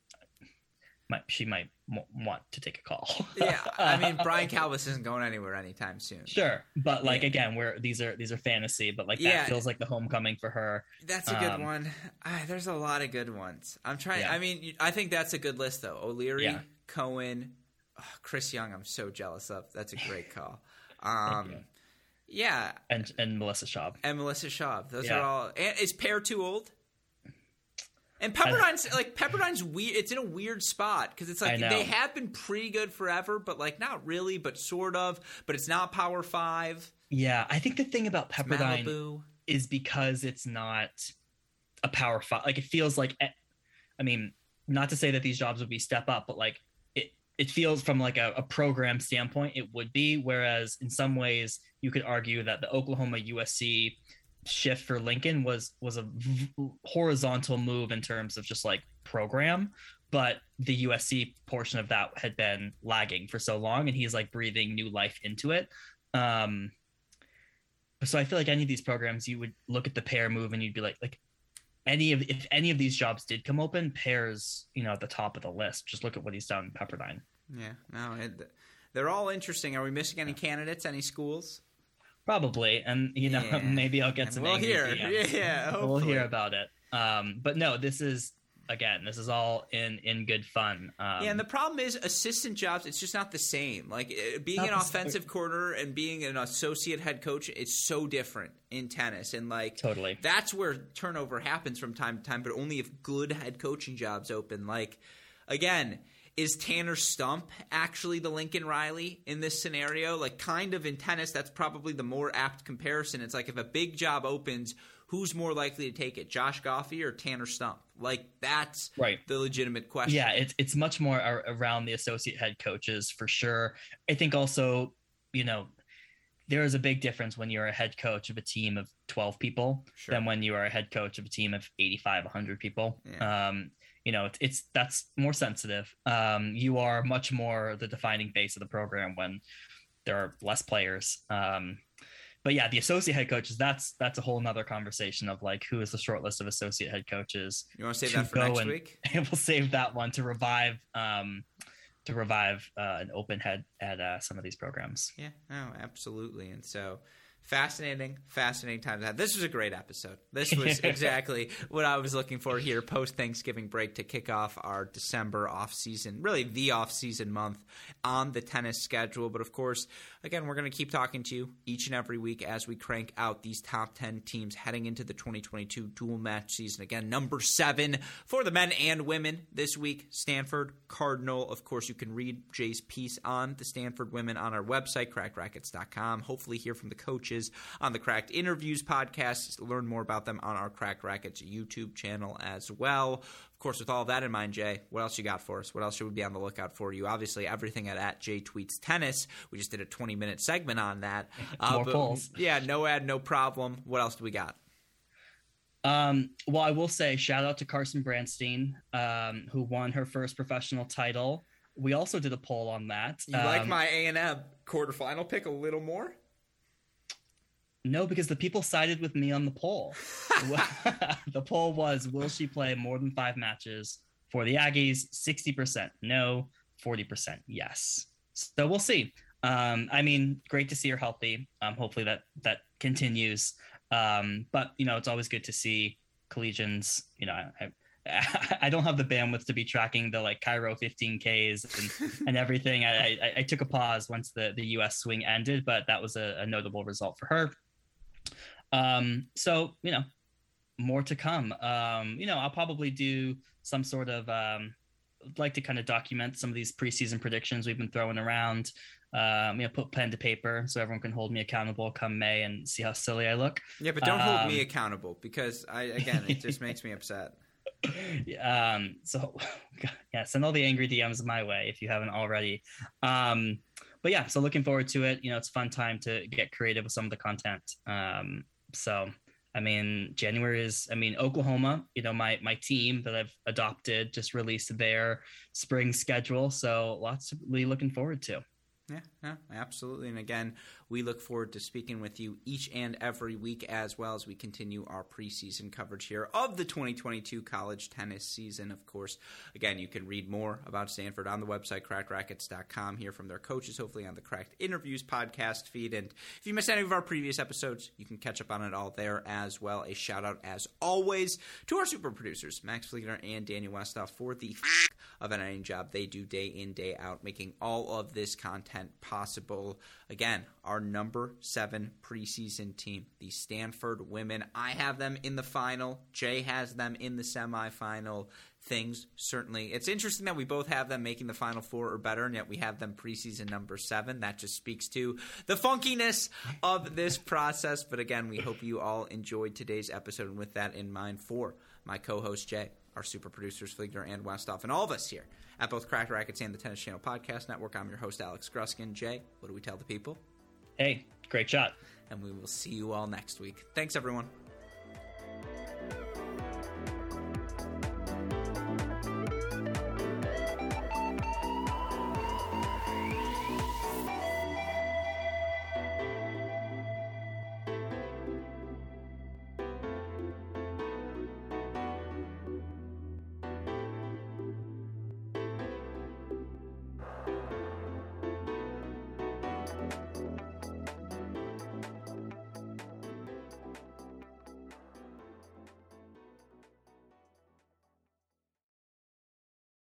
Speaker 3: might she might w- want to take a call
Speaker 2: Yeah, I mean Brian Kalbas isn't going anywhere anytime soon.
Speaker 3: sure but like
Speaker 2: Yeah.
Speaker 3: again we're these are these are fantasy but like
Speaker 2: Yeah.
Speaker 3: that feels like the homecoming for her
Speaker 2: That's a good
Speaker 3: Um,
Speaker 2: one. Ah, there's a lot of good ones. I'm trying.
Speaker 3: Yeah.
Speaker 2: I mean, I think that's a good list though. O'Leary,
Speaker 3: Yeah.
Speaker 2: Cohen, oh, Chris Young. I'm so jealous of. That's a great call. Um, yeah,
Speaker 3: and and melissa schaub
Speaker 2: and Melissa Schaub. Those
Speaker 3: Yeah.
Speaker 2: are all. And is Per too old? And Pepperdine's like Pepperdine's weird. It's in a weird spot because it's like they have been pretty good forever, but like not really, but sort of. But it's not Power Five.
Speaker 3: Yeah, I think the thing about Pepperdine is because it's not a power five. Like it feels like, I mean, not to say that these jobs would be step up, but like it, it feels from like a, a program standpoint, it would be. Whereas in some ways, you could argue that the Oklahoma USC shift for Lincoln was was a v- horizontal move in terms of just like program, but the USC portion of that had been lagging for so long, and he's like breathing new life into it. Um, so I feel like any of these programs, you would look at the Per move and you'd be like, like any of if any of these jobs did come open, Per's, you know, at the top of the list. Just look at what he's done in Pepperdine.
Speaker 2: Yeah, no, it, they're all interesting. Are we missing any candidates? Any schools?
Speaker 3: Probably, and you know,
Speaker 2: Yeah.
Speaker 3: maybe I'll get
Speaker 2: And
Speaker 3: some.
Speaker 2: we'll hear.
Speaker 3: DMs.
Speaker 2: Yeah,
Speaker 3: we'll hear about it. Um, but no, this is again, this is all in in good fun. Um,
Speaker 2: yeah, and the problem is assistant jobs. It's just not the same. Like uh, being an
Speaker 3: same.
Speaker 2: offensive coordinator and being an associate head coach is so different in tennis. And like
Speaker 3: Totally.
Speaker 2: that's where turnover happens from time to time. But only if good head coaching jobs open. Like again. Is Tanner Stump actually the Lincoln Riley in this scenario? Like, kind of in tennis, that's probably the more apt comparison. It's like if a big job opens, who's more likely to take it, Josh Goffi or Tanner Stump? Like, that's
Speaker 3: Right.
Speaker 2: the legitimate question.
Speaker 3: Yeah, it's it's much more ar- around the associate head coaches for sure. I think also, you know, there is a big difference when you're a head coach of a team of 12 people
Speaker 2: Sure.
Speaker 3: than when you are a head coach of a team of 85 100 people. Um, you know, it's, it's that's more sensitive. Um, you are much more the defining face of the program when there are less players. Um, but yeah, the associate head coaches, that's that's a whole nother conversation of like who is the short list of associate head coaches.
Speaker 2: You want to save that for next and, week?
Speaker 3: And we'll save that one to revive um to revive uh, an open head at uh, some of these programs.
Speaker 2: Yeah, no, absolutely. And so fascinating, fascinating time to have. This was a great episode. This was exactly what I was looking for here post Thanksgiving break to kick off our December off season, really the off season month on the tennis schedule. But of course, again, we're going to keep talking to you each and every week as we crank out these top 10 teams heading into the 2022 dual match season. Again, number seven for the men and women this week, Stanford Cardinal. Of course, you can read Jay's piece on the Stanford women on our website, crackedracquets.com. Hopefully, hear from the coaches on the Cracked Interviews podcast. Learn more about them on our Cracked Racquets YouTube channel as well. Of course, with all that in mind, Jay, what else you got for us? What else should we be on the lookout for you? Obviously, everything at, at Jay Tweets Tennis. We just did a 20 minute segment on that.
Speaker 3: Uh, more polls.
Speaker 2: Yeah, no ad, no problem. What else do we got?
Speaker 3: Um, well, I will say shout out to Carson Branstein, um, who won her first professional title. We also did a poll on that.
Speaker 2: You um, like my A and M quarterfinal pick a little more?
Speaker 3: No, because the people sided with me on the poll. the poll was Will she play more than five matches for the Aggies? 60% no, 40% yes. So we'll see. Um, I mean, great to see her healthy. Um, hopefully that that continues. Um, but you know, it's always good to see collegians. You know, I, I don't have the bandwidth to be tracking the like Cairo 15Ks and, and everything. I, I, I, took a pause once the, the US swing ended, but that was a, a notable result for her. Um, so you know, more to come. Um, you know, I'll probably do some sort of um, like to kind of document some of these preseason predictions we've been throwing around. Um, you know, put pen to paper so everyone can hold me accountable come May and see how silly I look.
Speaker 2: Yeah, but don't um, hold me um, accountable because I again it just makes me upset.
Speaker 3: Um, so yeah, send all the angry DMs my way if you haven't already. Um, but yeah, so looking forward to it. You know, it's a fun time to get creative with some of the content. Um, so I mean, January is, I mean, Oklahoma, you know, my my team that I've adopted just released their spring schedule. So lots to be looking forward to.
Speaker 2: Yeah, yeah, absolutely. And again, we look forward to speaking with you each and every week as well as we continue our preseason coverage here of the 2022 college tennis season. Of course, again, you can read more about Stanford on the website, crackedracquets.com, hear from their coaches, hopefully on the Cracked Interviews podcast feed. And if you missed any of our previous episodes, you can catch up on it all there as well. A shout out, as always, to our super producers, Max Fliegner and Daniel Westoff, for the f- of an job they do day in, day out, making all of this content possible. Again, our number seven preseason team, the Stanford women. I have them in the final. Jay has them in the semifinal. Things certainly. It's interesting that we both have them making the final four or better, and yet we have them preseason number seven. That just speaks to the funkiness of this process. But again, we hope you all enjoyed today's episode. And with that in mind, for my co host, Jay, our super producers, Fliegner and Westoff, and all of us here at both Cracked Racquets and the Tennis Channel Podcast Network. I'm your host, Alex Gruskin. Jay, what do we tell the people?
Speaker 3: Hey, great shot.
Speaker 2: And we will see you all next week. Thanks, everyone.